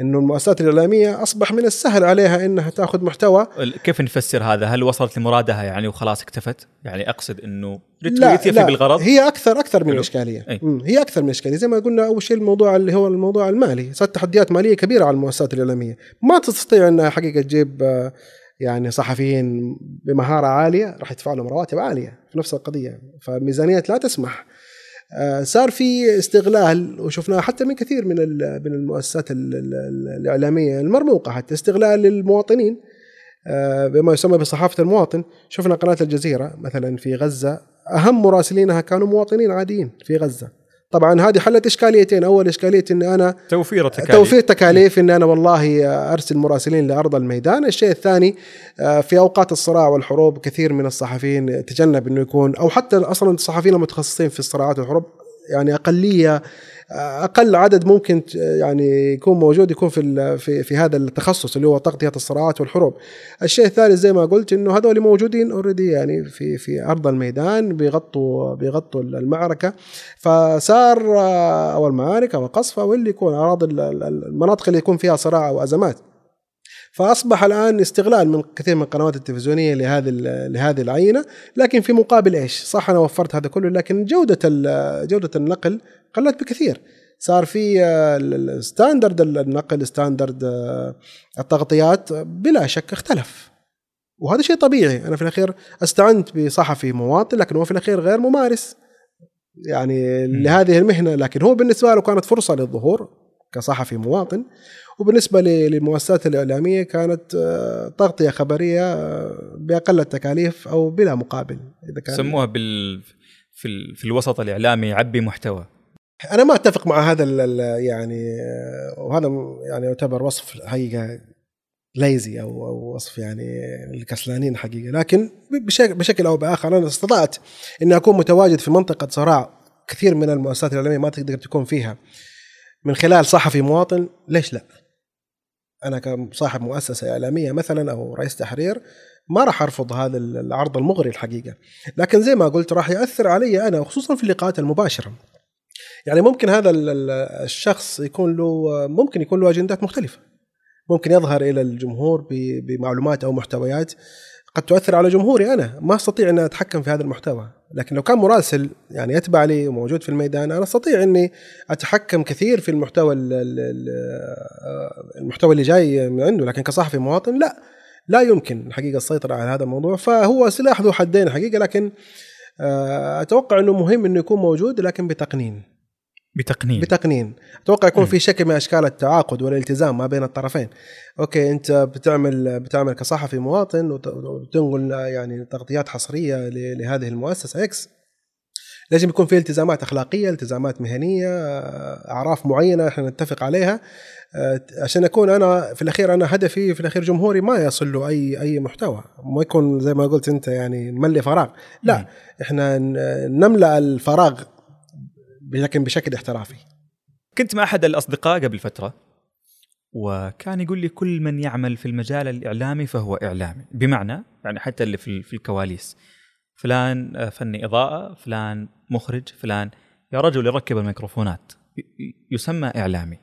إنه المؤسسات الإعلامية أصبح من السهل عليها إنها تأخذ محتوى. كيف نفسر هذا؟ هل وصلت لمرادها يعني وخلاص اكتفت؟ يعني أقصد إنه retweet يفي بالغرض؟ هي أكثر أكثر من الاشكاليه هي أكثر من الاشكاليه زي ما قلنا أول شيء الموضوع اللي هو الموضوع المالي. صارت تحديات مالية كبيرة على المؤسسات الإعلامية. ما تستطيع انها حقيقة تجيب آه، يعني صحفيين بمهارة عالية راح يدفع لهم رواتب عالية في نفس القضية. فالميزانيات لا تسمح. صار في استغلال وشفناه حتى من كثير من من المؤسسات الإعلامية المرموقة حتى استغلال للمواطنين آه، بما يسمى بصحافة المواطن. شفنا قناة الجزيرة مثلا في غزة أهم مراسلينها كانوا مواطنين عاديين في غزة. طبعا هذه حلت إشكاليتين. أول إشكالية إني أنا توفير التكاليف. توفير تكاليف إني أنا والله أرسل مراسلين لأرض الميدان. الشيء الثاني آه، في أوقات الصراع والحروب كثير من الصحفيين تجنب إنه يكون أو حتى أصلا الصحفيين المتخصصين في الصراعات والحروب يعني أقلية أقل عدد ممكن يعني يكون موجود يكون في في في هذا التخصص اللي هو تغطية الصراعات والحروب. الشيء الثالث زي ما قلت إنه هذول موجودين already يعني في في أرض الميدان بيغطوا بيغطوا المعركة فصار أو المعارك أو القصف أو اللي يكون أراضي المناطق اللي يكون فيها صراع أو أزمات. فأصبح الآن استغلال من كثير من القنوات التلفزيونية لهذه لهذه العينة لكن في مقابل إيش؟ صح أنا وفرت هذا كله لكن جودة جودة النقل قلت بكثير. صار في آه، standard النقل standard آه، التغطيات بلا شك اختلف. وهذا شيء طبيعي. أنا في الأخير أستعنت بصحفي مواطن لكن هو في الأخير غير ممارس. يعني لهذه المهنة لكن هو بالنسبة له كانت فرصة للظهور. كصحفي مواطن. وبالنسبة للمؤسسات الإعلامية كانت آه، تغطية خبرية بأقل التكاليف أو بلا مقابل إذا كان سموها بال في, في الوسط الإعلامي يعبي محتوى. أنا ما أتفق مع هذا يعني وهذا يعني يعتبر وصف حقيقة ليزي أو أو وصف يعني الكسلانين حقيقة. لكن بشكل, بشكل أو بآخر أنا استطعت إني أكون متواجد في منطقة صراع كثير من المؤسسات الإعلامية ما تقدر تكون فيها. من خلال صحفي مواطن ليش لا؟ أنا كصاحب مؤسسة إعلامية مثلا أو رئيس تحرير ما راح أرفض هذا العرض المغري الحقيقة. لكن زي ما قلت راح ياثر علي أنا خصوصا في اللقاءات المباشرة. يعني ممكن هذا الشخص يكون له ممكن يكون له أجندات مختلفة. ممكن يظهر إلى الجمهور بمعلومات أو محتويات قد تؤثر على جمهوري أنا. ما أستطيع إن أتحكم في هذا المحتوى. لكن لو كان مراسل يعني يتبع لي وموجود في الميدان أنا أستطيع إني أتحكم كثير في المحتوى ال- ال- ال- المحتوى اللي جاي من عنده لكن كصحفي مواطن لا لا يمكن الحقيقة السيطرة على هذا الموضوع. فهو سلاح ذو حدين حقيقة لكن آه، أتوقع إنه مهم إنه يكون موجود لكن بتقنين. بتقنين. بتقنين. أتوقع يكون مم. في شكل من أشكال التعاقد والالتزام ما بين الطرفين. أوكي أنت بتعمل بتعمل كصحفي مواطن وت- وتنقل يعني تغطيات حصرية لهذه المؤسسة X لازم يكون في التزامات أخلاقية التزامات مهنية أعراف معينة إحنا نتفق عليها. آه، عشان أكون أنا في الأخير أنا هدفي في الأخير جمهوري ما يصل له أي أي محتوى. ما يكون زي ما قلت أنت يعني نملي فراغ. لا مم. إحنا نملأ الفراغ لكن بشكل احترافي. كنت مع أحد الأصدقاء قبل فترة وكان يقول لي كل من يعمل في المجال الإعلامي فهو إعلامي. بمعنى يعني حتى اللي في في الكواليس. فلان آه، فني إضاءة فلان مخرج فلان يا رجل يركب الميكروفونات. يسمى إعلامي.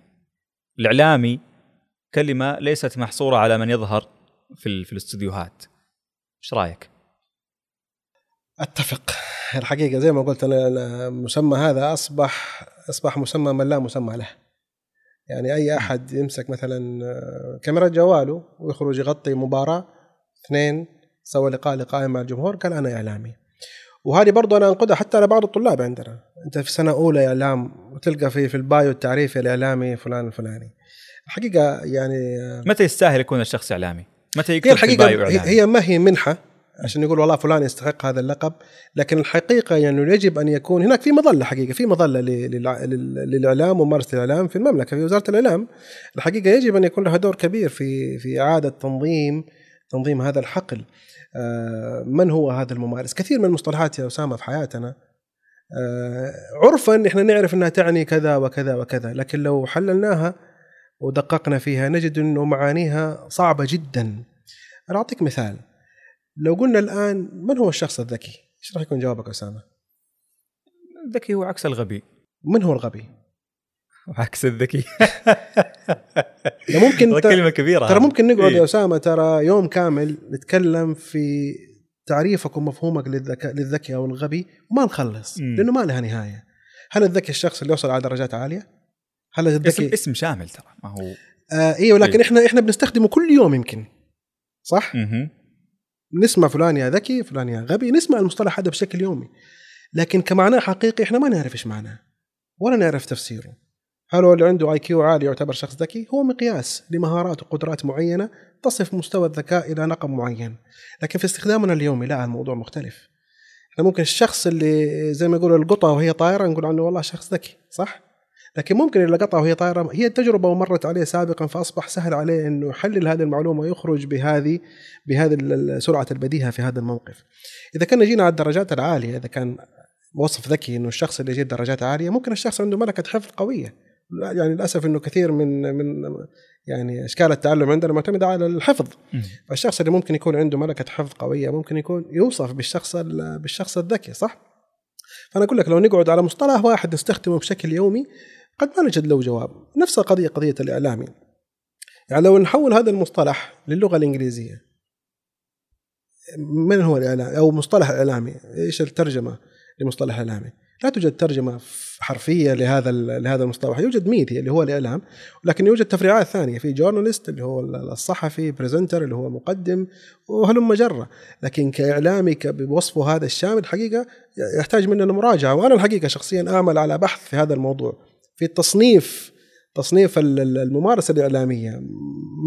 الإعلامي كلمة ليست محصورة على من يظهر في في الاستديوهات. إيش رأيك؟ أتفق. الحقيقة زي ما قلت أنا المسمى هذا أصبح أصبح مسمى من لا مسمى له. يعني أي أحد يمسك مثلا آه، كاميرا جواله ويخرج يغطي مباراة اثنين سوى لقاء لقاء مع الجمهور قال أنا إعلامي. وهذه برضو أنا أنقدها حتى على بعض الطلاب عندنا. أنت في سنة أولى إعلام وتلقى في في البايو التعريفي الإعلامي فلان الفلاني الحقيقة يعني آه، متى يستاهل يكون الشخص إعلامي؟ متى هي يكتب في الحقيقة البايو هي, إعلامي؟ هي ما هي منحة. عشان يقول والله فلان يستحق هذا اللقب. لكن الحقيقة يعني يجب أن يكون هناك في مظلة حقيقة في مظلة للإعلام وممارسة الإعلام في المملكة في وزارة الإعلام. الحقيقة يجب أن يكون لها دور كبير في في إعادة تنظيم تنظيم هذا الحقل. آه، من هو هذا الممارس؟ كثير من المصطلحات يا أسامة في حياتنا. آه، عرفا إحنا نعرف إنها تعني كذا وكذا وكذا لكن لو حللناها ودققنا فيها نجد إنه معانيها صعبة جدا. أنا أعطيك مثال. لو قلنا الآن من هو الشخص الذكي؟ إيش راح يكون جوابك أسامة؟ الذكي هو عكس الغبي من هو الغبي؟ وعكس الذكي ممكن ترى كلمة كبيرة ترى. ممكن نقعد إيه. يا أسامة ترى يوم كامل نتكلم في تعريفك ومفهومك للذكاء للذكي أو الغبي وما نخلص مم. لأنه ما لها نهاية. هل الذكي الشخص اللي يوصل على درجات عالية؟ هل اسم الذكي اسم شامل ترى ما هو آه أيوه لكن إيه. إحنا إحنا بنستخدمه كل يوم يمكن صح؟ مهم. نسمع فلان يا ذكي فلان يا غبي نسمع المصطلح هذا بشكل يومي. لكن كمعناه حقيقي إحنا ما نعرف إيش معناه ولا نعرف تفسيره. هل هو اللي عنده اي كيو عالي يعتبر شخص ذكي؟ هو مقياس لمهارات وقدرات معينة تصف مستوى الذكاء إلى رقم معين. لكن في استخدامنا اليومي لا الموضوع مختلف. إحنا ممكن الشخص اللي زي ما يقولوا القطة وهي طايره نقول عنه والله شخص ذكي صح؟ لكن ممكن اللي قطع وهي طايرة هي تجربة ومرت عليه سابقا فأصبح سهل عليه إنه يحلل هذه المعلومة ويخرج بهذه بهذه سرعة البديهة في هذا الموقف. إذا كنا جينا على الدرجات العالية إذا كان وصف ذكي إنه الشخص اللي يجيب درجات عالية ممكن الشخص عنده ملكة حفظ قوية. يعني للأسف إنه كثير من من يعني أشكال التعلم عندنا معتمدة على الحفظ. فالشخص اللي ممكن يكون عنده ملكة حفظ قوية ممكن يكون يوصف بالشخص ال- بالشخص الذكي صح؟ فأنا أقول لك لو نقعد على مصطلح واحد نستخدمه بشكل يومي قد ما نجد له جواب. نفس القضية قضية الاعلامي يعني لو نحول هذا المصطلح للغة الإنجليزية من هو الإعلام؟ أو مصطلح إعلامي. إيش الترجمة لمصطلح إعلامي؟ لا توجد ترجمة حرفية لهذا لهذا المصطلح. يوجد ميديا اللي هو الإعلام لكن يوجد تفريعات ثانية. في journalist اللي هو الصحفي presenter اللي هو مقدم وهلم جره لكن كإعلامي ك- بوصفه هذا الشامل حقيقة يحتاج مننا مراجعة. وأنا الحقيقة شخصيا اعمل على بحث في هذا الموضوع. في تصنيف تصنيف ال- ال- الممارسة الإعلامية.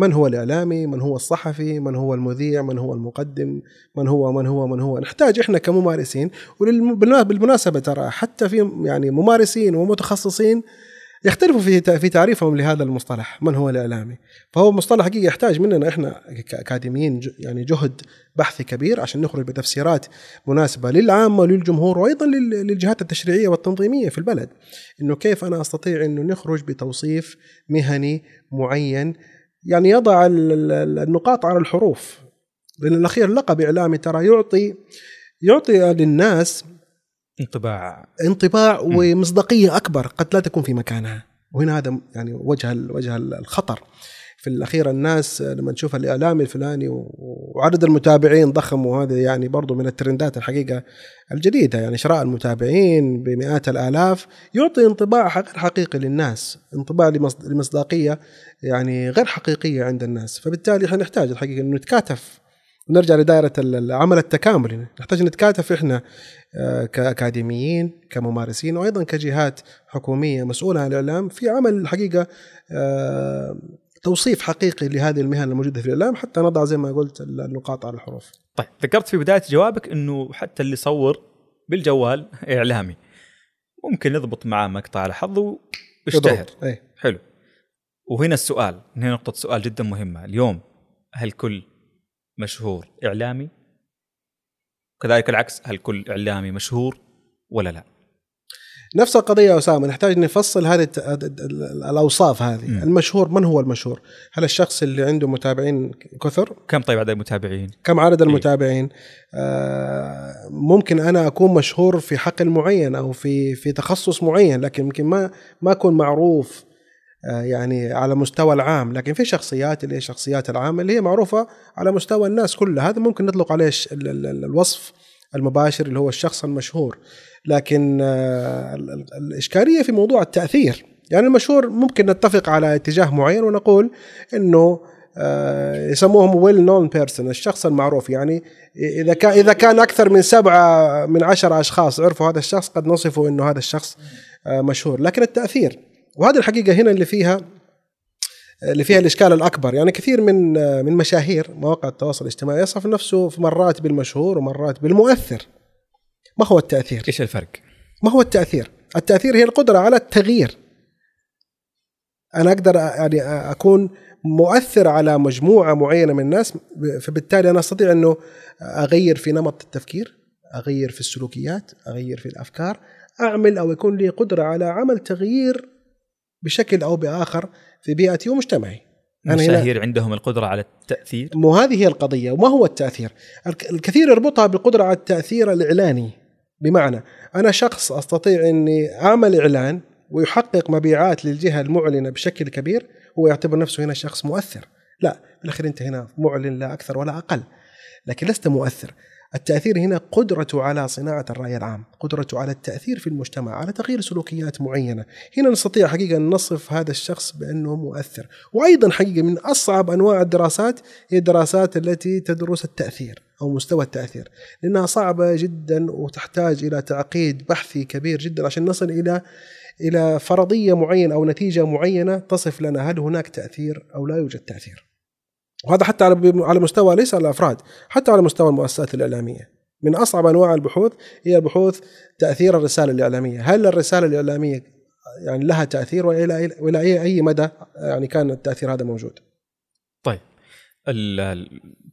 من هو الإعلامي؟ من هو الصحفي؟ من هو المذيع؟ من هو المقدم؟ من هو من هو من هو؟ نحتاج إحنا كممارسين. وبالمناسبه ترى حتى في يعني ممارسين ومتخصصين يختلفوا في في تعريفهم لهذا المصطلح من هو الإعلامي. فهو مصطلح حقيقي يحتاج مننا إحنا كأكاديميين يعني جهد بحثي كبير عشان نخرج بتفسيرات مناسبة للعامة وللجمهور وأيضا لل- للجهات التشريعية والتنظيمية في البلد. إنه كيف أنا أستطيع إنه نخرج بتوصيف مهني معين؟ يعني يضع ال- ال- النقاط على الحروف. لأن الأخير لقب إعلامي ترى يعطي يعطي للناس انطباع. انطباع ومصداقية أكبر قد لا تكون في مكانها. وهنا هذا يعني وجه وجه ال- الخطر. في الأخير الناس لما نشوف الاعلامي الفلاني وعدد المتابعين ضخم وهذا يعني برضو من الترندات الحقيقة الجديدة. يعني شراء المتابعين بمئات الآلاف يعطي انطباع غير حقيقي للناس. انطباع لمصداقية يعني غير حقيقية عند الناس. فبالتالي إحنا نحتاج الحقيقة إنه نتكاتف ونرجع لدائرة العمل التكاملي نحتاج نتكاتف إحنا آه، كاكاديميين كممارسين وأيضا كجهات حكومية مسؤولة عن الإعلام في عمل الحقيقة آه، توصيف حقيقي لهذه المهن الموجودة في الإعلام حتى نضع زي ما قلت النقاط على الحروف. طيب ذكرت في بداية جوابك إنه حتى اللي يصور بالجوال إعلامي ممكن نضبط معاه مقطع على حظه ويشتهر. أي. حلو. وهنا السؤال هنا نقطة سؤال جدا مهمة اليوم هل كل مشهور إعلامي؟ كذلك العكس هل كل إعلامي مشهور ولا لا؟ نفس القضية أسامة نحتاج نفصل هذه الأوصاف هذه. م. المشهور من هو المشهور؟ هل الشخص اللي عنده متابعين كثر؟ كم طيب عدد المتابعين؟ كم عدد إيه. المتابعين؟ آه ممكن أنا أكون مشهور في حقل معين أو في في تخصص معين لكن يمكن ما ما أكون معروف يعني على مستوى العام. لكن في شخصيات اللي هي الشخصيات العامة اللي هي معروفة على مستوى الناس كلها. هذا ممكن نطلق عليه الوصف المباشر اللي هو الشخص المشهور. لكن آه، الإشكالية في موضوع التأثير. يعني المشهور ممكن نتفق على اتجاه معين ونقول إنه آه، يسموهم ويل نون بيرسون الشخص المعروف. يعني إذا كان إذا كان أكثر من سبعة من عشرة أشخاص عرفوا هذا الشخص قد نصفه إنه هذا الشخص مشهور. لكن التأثير. وهذه الحقيقة هنا اللي فيها اللي فيها الإشكال الأكبر. يعني كثير من من مشاهير مواقع التواصل الاجتماعي يصف نفسه في مرات بالمشهور ومرات بالمؤثر. ما هو التأثير؟ إيش الفرق؟ ما هو التأثير؟ التأثير هي القدرة على التغيير. أنا أقدر يعني أكون مؤثر على مجموعة معينة من الناس فبالتالي أنا أستطيع إنه أغير في نمط التفكير أغير في السلوكيات أغير في الأفكار أعمل أو يكون لي قدرة على عمل تغيير بشكل أو بآخر في بيئتي ومجتمعي المشاهير عندهم القدرة على التأثير. مو هذه هي القضية وما هو التأثير؟ الكثير يربطها بالقدرة على التأثير الإعلاني. بمعنى أنا شخص أستطيع إني أعمل إعلان ويحقق مبيعات للجهة المعلنة بشكل كبير هو يعتبر نفسه هنا شخص مؤثر. لا في الاخير أنت هنا معلن لا أكثر ولا أقل لكن لست مؤثر. التأثير هنا قدرته على صناعة الرأي العام قدرته على التأثير في المجتمع على تغيير سلوكيات معينة. هنا نستطيع حقيقة أن نصف هذا الشخص بأنه مؤثر. وأيضا حقيقة من أصعب أنواع الدراسات هي الدراسات التي تدرس التأثير أو مستوى التأثير لأنها صعبة جدا وتحتاج إلى تعقيد بحثي كبير جدا عشان نصل إلى إلى فرضية معينة أو نتيجة معينة تصف لنا هل هناك تأثير أو لا يوجد تأثير. وهذا حتى على مستوى ليس الأفراد حتى على مستوى المؤسسات الإعلامية. من أصعب أنواع البحوث هي بحوث تأثير الرسالة الإعلامية. هل الرسالة الإعلامية يعني لها تأثير وإلى وإلى اي مدى يعني كان التأثير هذا موجود؟ طيب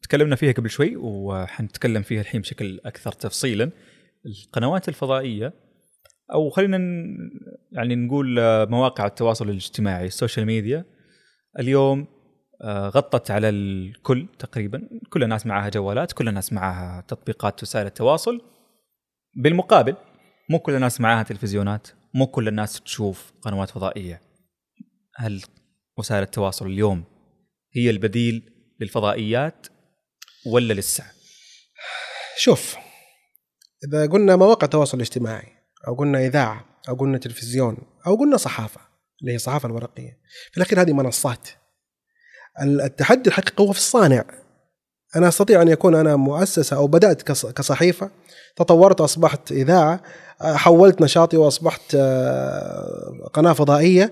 تكلمنا فيها قبل شوي وحنتكلم فيها الحين بشكل أكثر تفصيلا. القنوات الفضائية أو خلينا يعني نقول مواقع التواصل الاجتماعي السوشيال ميديا اليوم غطت على الكل تقريبا. كل الناس معها جوالات كل الناس معها تطبيقات وسائل التواصل. بالمقابل مو كل الناس معها تلفزيونات مو كل الناس تشوف قنوات فضائية. هل وسائل التواصل اليوم هي البديل للفضائيات ولا لسه شوف إذا قلنا مواقع التواصل الاجتماعي أو قلنا إذاعة أو قلنا تلفزيون أو قلنا صحافة اللي هي الصحافه الورقية في الأخير هذه منصات. التحدي الحقيقي هو في الصانع. أنا أستطيع أن يكون أنا مؤسسه أو بدأت كصحيفة تطورت وأصبحت إذاعة حولت نشاطي وأصبحت آه، قناة فضائية.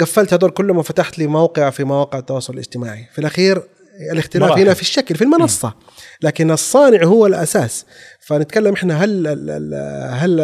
قفلت هذول كلهم وفتحت لي موقع في مواقع التواصل الاجتماعي. في الأخير الاختلاف هنا في الشكل في المنصة. لكن الصانع هو الأساس. فنتكلم إحنا هل هل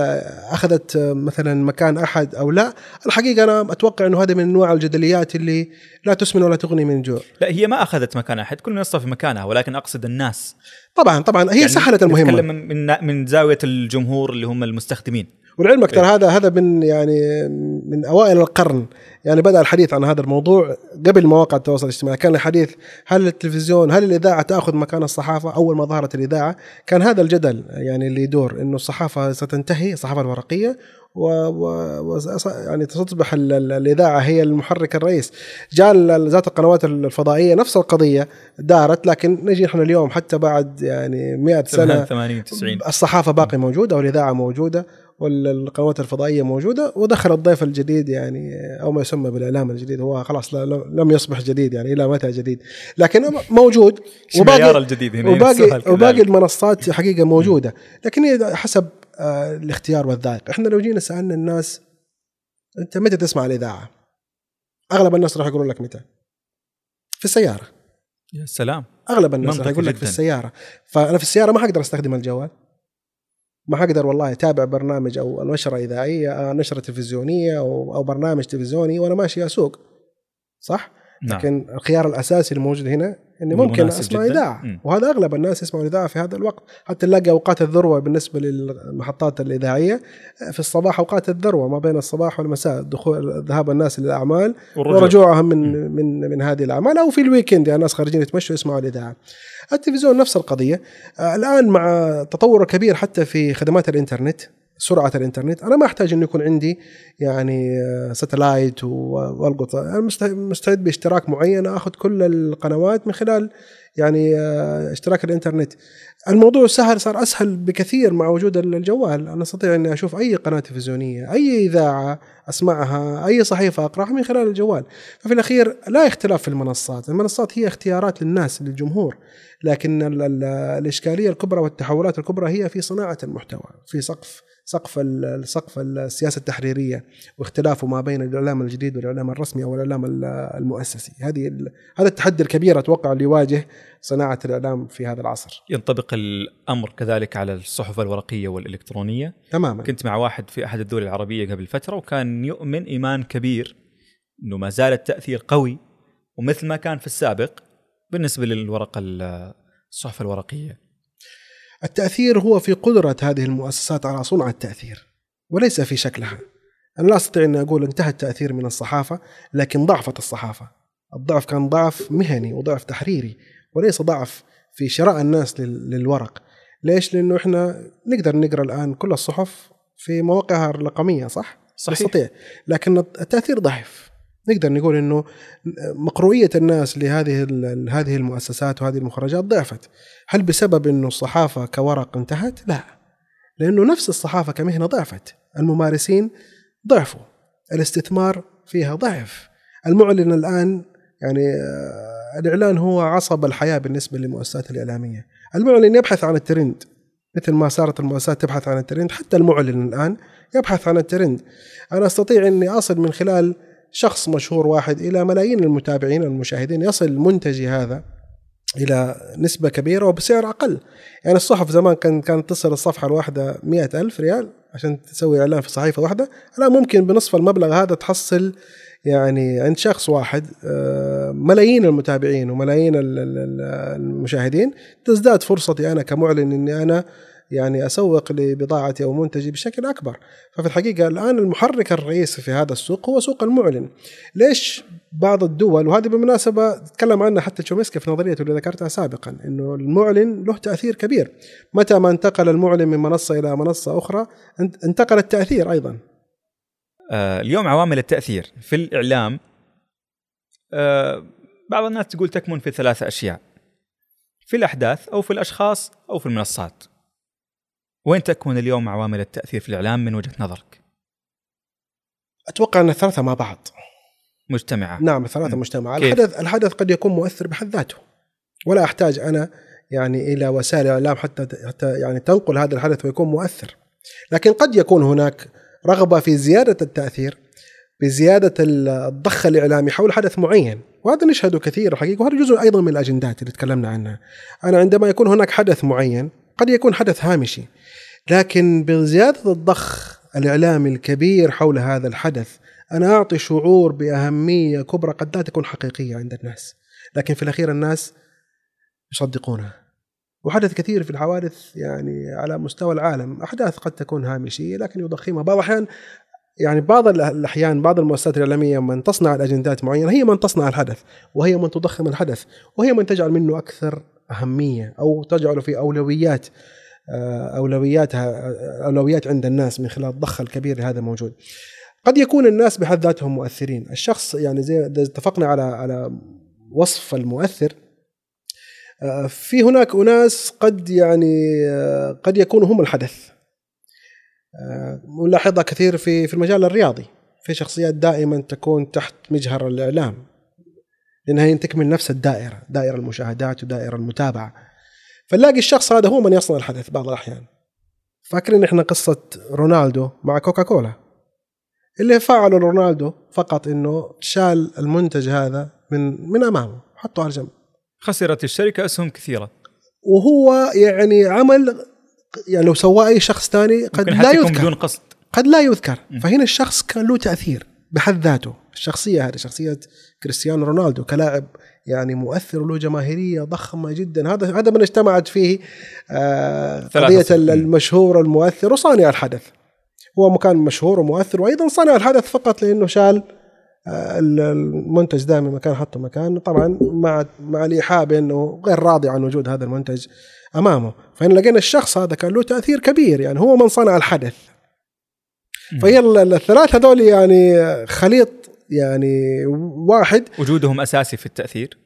أخذت مثلا مكان أحد أو لا؟ الحقيقة أنا أتوقع إنه هذا من أنواع الجدليات اللي لا تسمن ولا تغني من جوع. لا هي ما أخذت مكان أحد. كل منصة في مكانها ولكن أقصد الناس. طبعا طبعا هي يعني سهلت المهمة. نتكلم من من زاوية الجمهور اللي هم المستخدمين. ولعلمك ترى إيه. هذا هذا من يعني من أوائل القرن. يعني بدأ الحديث عن هذا الموضوع قبل مواقع التواصل الاجتماعي. كان الحديث هل التلفزيون هل الإذاعة تأخذ مكان الصحافة؟ أول ما ظهرت الإذاعة كان هذا الجدل يعني اللي يدور إنه الصحافة ستنتهي الصحافة الورقية و, و... يعني ستصبح ال- ال- الإذاعة هي المحرك الرئيس. جاء ذات القنوات الفضائية نفس القضية دارت لكن نجي إحنا اليوم حتى بعد يعني 100 سنة 80 90 الصحافة باقي موجودة والإذاعة موجودة. والقنوات الفضائية موجودة ودخل الضيف الجديد يعني أو ما يسمى بالإعلام الجديد هو خلاص لا- لا- لم يصبح جديد يعني إلى متى جديد؟ لكن موجود معيار الجديد هنا؟ وباقي وباقي. المنصات حقيقة موجودة. لكن هي حسب آه، الاختيار والذائق إحنا لو جينا سألنا الناس أنت متى تسمع الإذاعة؟ أغلب الناس راح يقولون لك متى؟ في السيارة. يا سلام. أغلب الناس راح يقول لك في. السيارة. فأنا في السيارة ما حقدر أستخدم الجوال. ما حقدر والله أتابع برنامج أو نشرة إذاعية أو نشرة تلفزيونية أو برنامج تلفزيوني وأنا ماشي أسوق صح؟ نعم. لكن الخيار الأساسي الموجود هنا اني ممكن اسمع جداً. إذاعة. وهذا أغلب الناس يسمعوا الاذاعه في هذا الوقت. حتى نلاقي أوقات الذروة بالنسبة للمحطات الإذاعية. في الصباح أوقات الذروة ما بين الصباح والمساء دخول ذهاب الناس للاعمال ورجوعهم من من من هذه الأعمال. أو في الويكند يعني الناس خارجين يتمشوا يسمعوا الإذاعة. التلفزيون نفس القضية. آه، الآن مع التطور الكبير حتى في خدمات الإنترنت سرعة الإنترنت. أنا ما أحتاج إنه يكون عندي يعني آه، ساتلايت و- والقط أنا مست- مستعد باشتراك معين آخذ كل القنوات من خلال يعني آه، اشتراك الإنترنت. الموضوع سهل صار أسهل بكثير مع وجود الجوال. أنا أستطيع إني أشوف أي قناة تلفزيونية أي إذاعة أسمعها أي صحيفة أقرأها من خلال الجوال. ففي الأخير لا اختلاف في المنصات. المنصات هي اختيارات للناس للجمهور. لكن ال- ال- الإشكالية الكبرى والتحولات الكبرى هي في صناعة المحتوى في سقف سقف ال- سقف السياسة التحريرية واختلافه ما بين الإعلام الجديد والإعلام الرسمي أو الإعلام ال- المؤسسي. هذه هذا التحدي الكبير أتوقع اللي يواجه صناعة الإعلام في هذا العصر. ينطبق الأمر كذلك على الصحف الورقية والإلكترونية. تماما. كنت مع واحد في أحد الدول العربية قبل فترة وكان يؤمن إيمان كبير إنه ما زال التأثير قوي ومثل ما كان في السابق بالنسبة للورقة ال- الصحف الورقية. التأثير هو في قدرة هذه المؤسسات على صنع التأثير وليس في شكلها. أنا لا أستطيع أن أقول انتهى التأثير من الصحافة لكن ضعفت الصحافة. الضعف كان ضعف مهني وضعف تحريري وليس ضعف في شراء الناس لل- للورق. ليش؟ لأنه إحنا نقدر نقرأ الآن كل الصحف في مواقعها الرقمية صح؟ صحيح. نستطيع. لكن التأثير ضعف نقدر نقول إنه مقروئيه الناس لهذه هذه المؤسسات وهذه المخرجات ضعفت. هل بسبب إنه الصحافة كورق انتهت؟ لا. لأنه نفس الصحافة كمهنة ضعفت. الممارسين ضعفوا. الاستثمار فيها ضعف. المعلن الآن يعني آه، الإعلان هو عصب الحياة بالنسبة للمؤسسات الإعلامية. المعلن يبحث عن الترند. مثل ما صارت المؤسسات تبحث عن الترند حتى المعلن الآن يبحث عن الترند. أنا أستطيع إني أصل من خلال شخص مشهور واحد إلى ملايين المتابعين المشاهدين يصل منتجي هذا إلى نسبة كبيرة وبسعر أقل. يعني الصحف زمان كان كانت تصل الصفحة الواحدة مئة ألف ريال عشان تسوي إعلان في صحيفة واحدة. الآن ممكن بنصف المبلغ هذا تحصل يعني عند شخص واحد آه، ملايين المتابعين وملايين ال- ال- ال- المشاهدين. تزداد فرصتي أنا كمعلن إني أنا يعني أسوق لبضاعتي أو منتجي بشكل أكبر. ففي الحقيقة الآن المحرك الرئيسي في هذا السوق هو سوق المعلن. ليش بعض الدول وهذه بالمناسبة تكلم عنها حتى تشومسكي في نظريته اللي ذكرتها سابقا إنه المعلن له تأثير كبير. متى ما انتقل المعلن من منصة إلى منصة أخرى انت- انتقل التأثير أيضا. آه، اليوم عوامل التأثير في الإعلام. آه، بعض الناس تقول تكمن في ثلاثة أشياء في الأحداث أو في الأشخاص أو في المنصات. وين تكمن اليوم عوامل التأثير في الإعلام من وجهة نظرك؟ أتوقع أن الثلاثة مع بعض. مجتمعة. نعم. مجتمعة. كيف؟ الحدث الحدث قد يكون مؤثر بحد ذاته. ولا أحتاج أنا يعني إلى وسائل إعلام حتى حتى يعني تنقل هذا الحدث ويكون مؤثر. لكن قد يكون هناك رغبة في زيادة التأثير بزياده الضخ الإعلامي حول حدث معين. وهذا نشهده كثير الحقيقة وهذا جزء أيضا من الأجندات اللي تكلمنا عنها. أنا عندما يكون هناك حدث معين قد يكون حدث هامشي. لكن بزيادة الضخ الإعلامي الكبير حول هذا الحدث أنا أعطي شعور بأهمية كبرى قد لا تكون حقيقية عند الناس. لكن في الأخير الناس يصدقونها. وحدث كثير في الحوادث يعني على مستوى العالم. أحداث قد تكون هامشيه لكن يضخمها. بعض الأحيان يعني بعض الأحيان بعض المؤسسات الإعلامية من تصنع الأجندات معينة هي من تصنع الحدث وهي من تضخم الحدث وهي من تجعل منه أكثر أهمية أو تجعله في أولويات آه، أولوياتها أولويات عند الناس من خلال الضخ الكبير هذا موجود. قد يكون الناس بحد ذاتهم مؤثرين، الشخص يعني زي اتفقنا على على وصف المؤثر آه، في هناك أناس قد يعني آه، قد يكونوا هم الحدث. ونلاحظها كثير في في المجال الرياضي في شخصيات دائما تكون تحت مجهر الإعلام. لانها هي تكمل نفس الدائرة دائرة المشاهدات ودائرة المتابعة. فنلاقي الشخص هذا هو من يصنع الحدث بعض الأحيان. فاكرين إحنا قصة رونالدو مع كوكا كولا اللي فعله رونالدو فقط إنه شال المنتج هذا من من أمامه حطه على جنب. خسرت الشركة أسهم كثيرة. وهو يعني عمل يعني لو سواه أي شخص ثاني قد لا يذكر. بدون قصد. قد لا يذكر. فهنا الشخص كان له تأثير. بحد ذاته. الشخصية هذه شخصية كريستيانو رونالدو كلاعب يعني مؤثر وله جماهيرية ضخمة جدا. هذا هذا من اجتمعت فيه آه قضية المشهور المؤثر وصانع الحدث. هو مكان مشهور ومؤثر وأيضا صنع الحدث فقط لأنه شال آه المنتج ده من مكان حطه مكان. طبعا مع مع الإيحاء بأنه غير راضي عن وجود هذا المنتج أمامه. فإن لقينا الشخص هذا كان له تأثير كبير يعني هو من صنع الحدث. فهي الثلاث هذول يعني خليط يعني واحد وجودهم أساسي في التأثير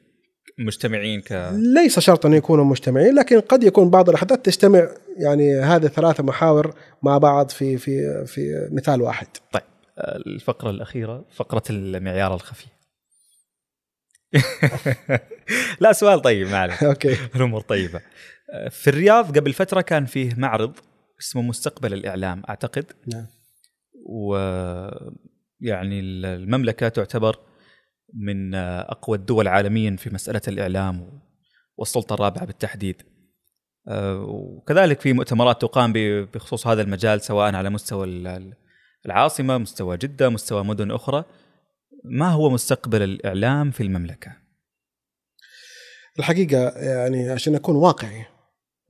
مجتمعين ك ليس شرط أن يكونوا مجتمعين لكن قد يكون بعض الأحداث تجتمع يعني هذه الثلاثة محاور مع بعض في في في مثال واحد. طيب الفقرة الأخيرة فقرة المعيار الخفي. لا سؤال طيب معلش أوكي الأمور طيبة. في الرياض قبل فترة كان فيه معرض اسمه مستقبل الإعلام أعتقد. نعم. و يعني المملكة تعتبر من أقوى الدول عالميا في مسألة الإعلام والسلطة الرابعة بالتحديد. وكذلك في مؤتمرات تقام بخصوص هذا المجال سواء على مستوى العاصمة، مستوى جدة، مستوى مدن أخرى. ما هو مستقبل الإعلام في المملكة؟ الحقيقة يعني عشان أكون واقعي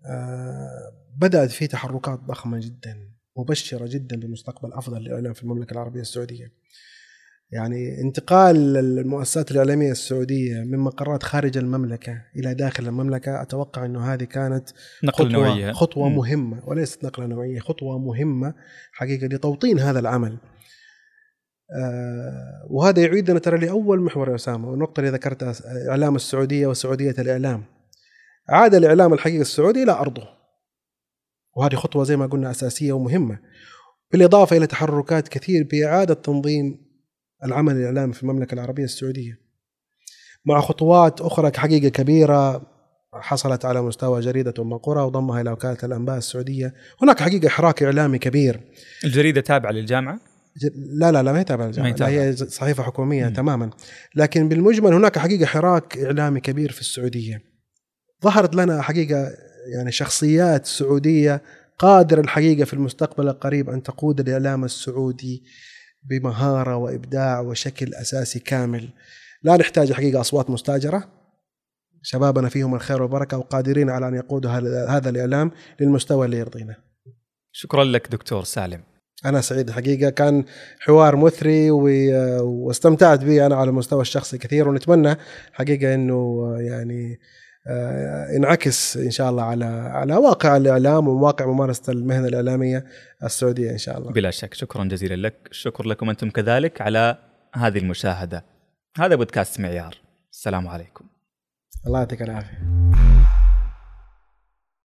آه، بدأت في تحركات ضخمة جدا مبشرة جدا بمستقبل أفضل للاعلام في المملكة العربية السعودية. يعني انتقال المؤسسات الإعلامية السعودية من مقرات خارج المملكة إلى داخل المملكة أتوقع إنه هذه كانت نقل خطوة نوعية. خطوة م. مهمة وليست نقلة نوعية خطوة مهمة حقيقة لتوطين هذا العمل. آه وهذا يعيدنا ترى لأول محور يا أسامة والنقطة اللي ذكرتها إعلام السعودية وسعودية الإعلام. عاد الإعلام الحقيقي السعودي إلى أرضه. وهذه خطوة زي ما قلنا أساسية ومهمة. بالإضافة إلى تحركات كثير بإعادة تنظيم العمل الإعلامي في المملكة العربية السعودية. مع خطوات أخرى حقيقة كبيرة حصلت على مستوى جريدة أم القرى وضمها إلى وكالة الأنباء السعودية، هناك حقيقة حراك إعلامي كبير. الجريدة تابعة للجامعة؟ لا لا لا ما هي تابعة للجامعة، لا هي صحيفة حكومية م. تماما. لكن بالمجمل هناك حقيقة حراك إعلامي كبير في السعودية. ظهرت لنا حقيقة يعني شخصيات سعودية قادرة الحقيقة في المستقبل القريب أن تقود الإعلام السعودي بمهارة وإبداع وشكل أساسي كامل. لا نحتاج حقيقة أصوات مستاجرة. شبابنا فيهم الخير والبركة وقادرين على أن يقودوا هذا الإعلام للمستوى اللي يرضينا. شكرا لك دكتور سالم. أنا سعيد الحقيقة كان حوار مثري واستمتعت به أنا على المستوى الشخصي كثير ونتمنى حقيقة إنه يعني ينعكس إن شاء الله على على واقع الإعلام وواقع ممارسة المهنة الإعلامية السعودية إن شاء الله. بلا شك شكرا جزيلا لك، شكر لكم أنتم كذلك على هذه المشاهدة. هذا بودكاست معيار. السلام عليكم. الله يعطيك العافية.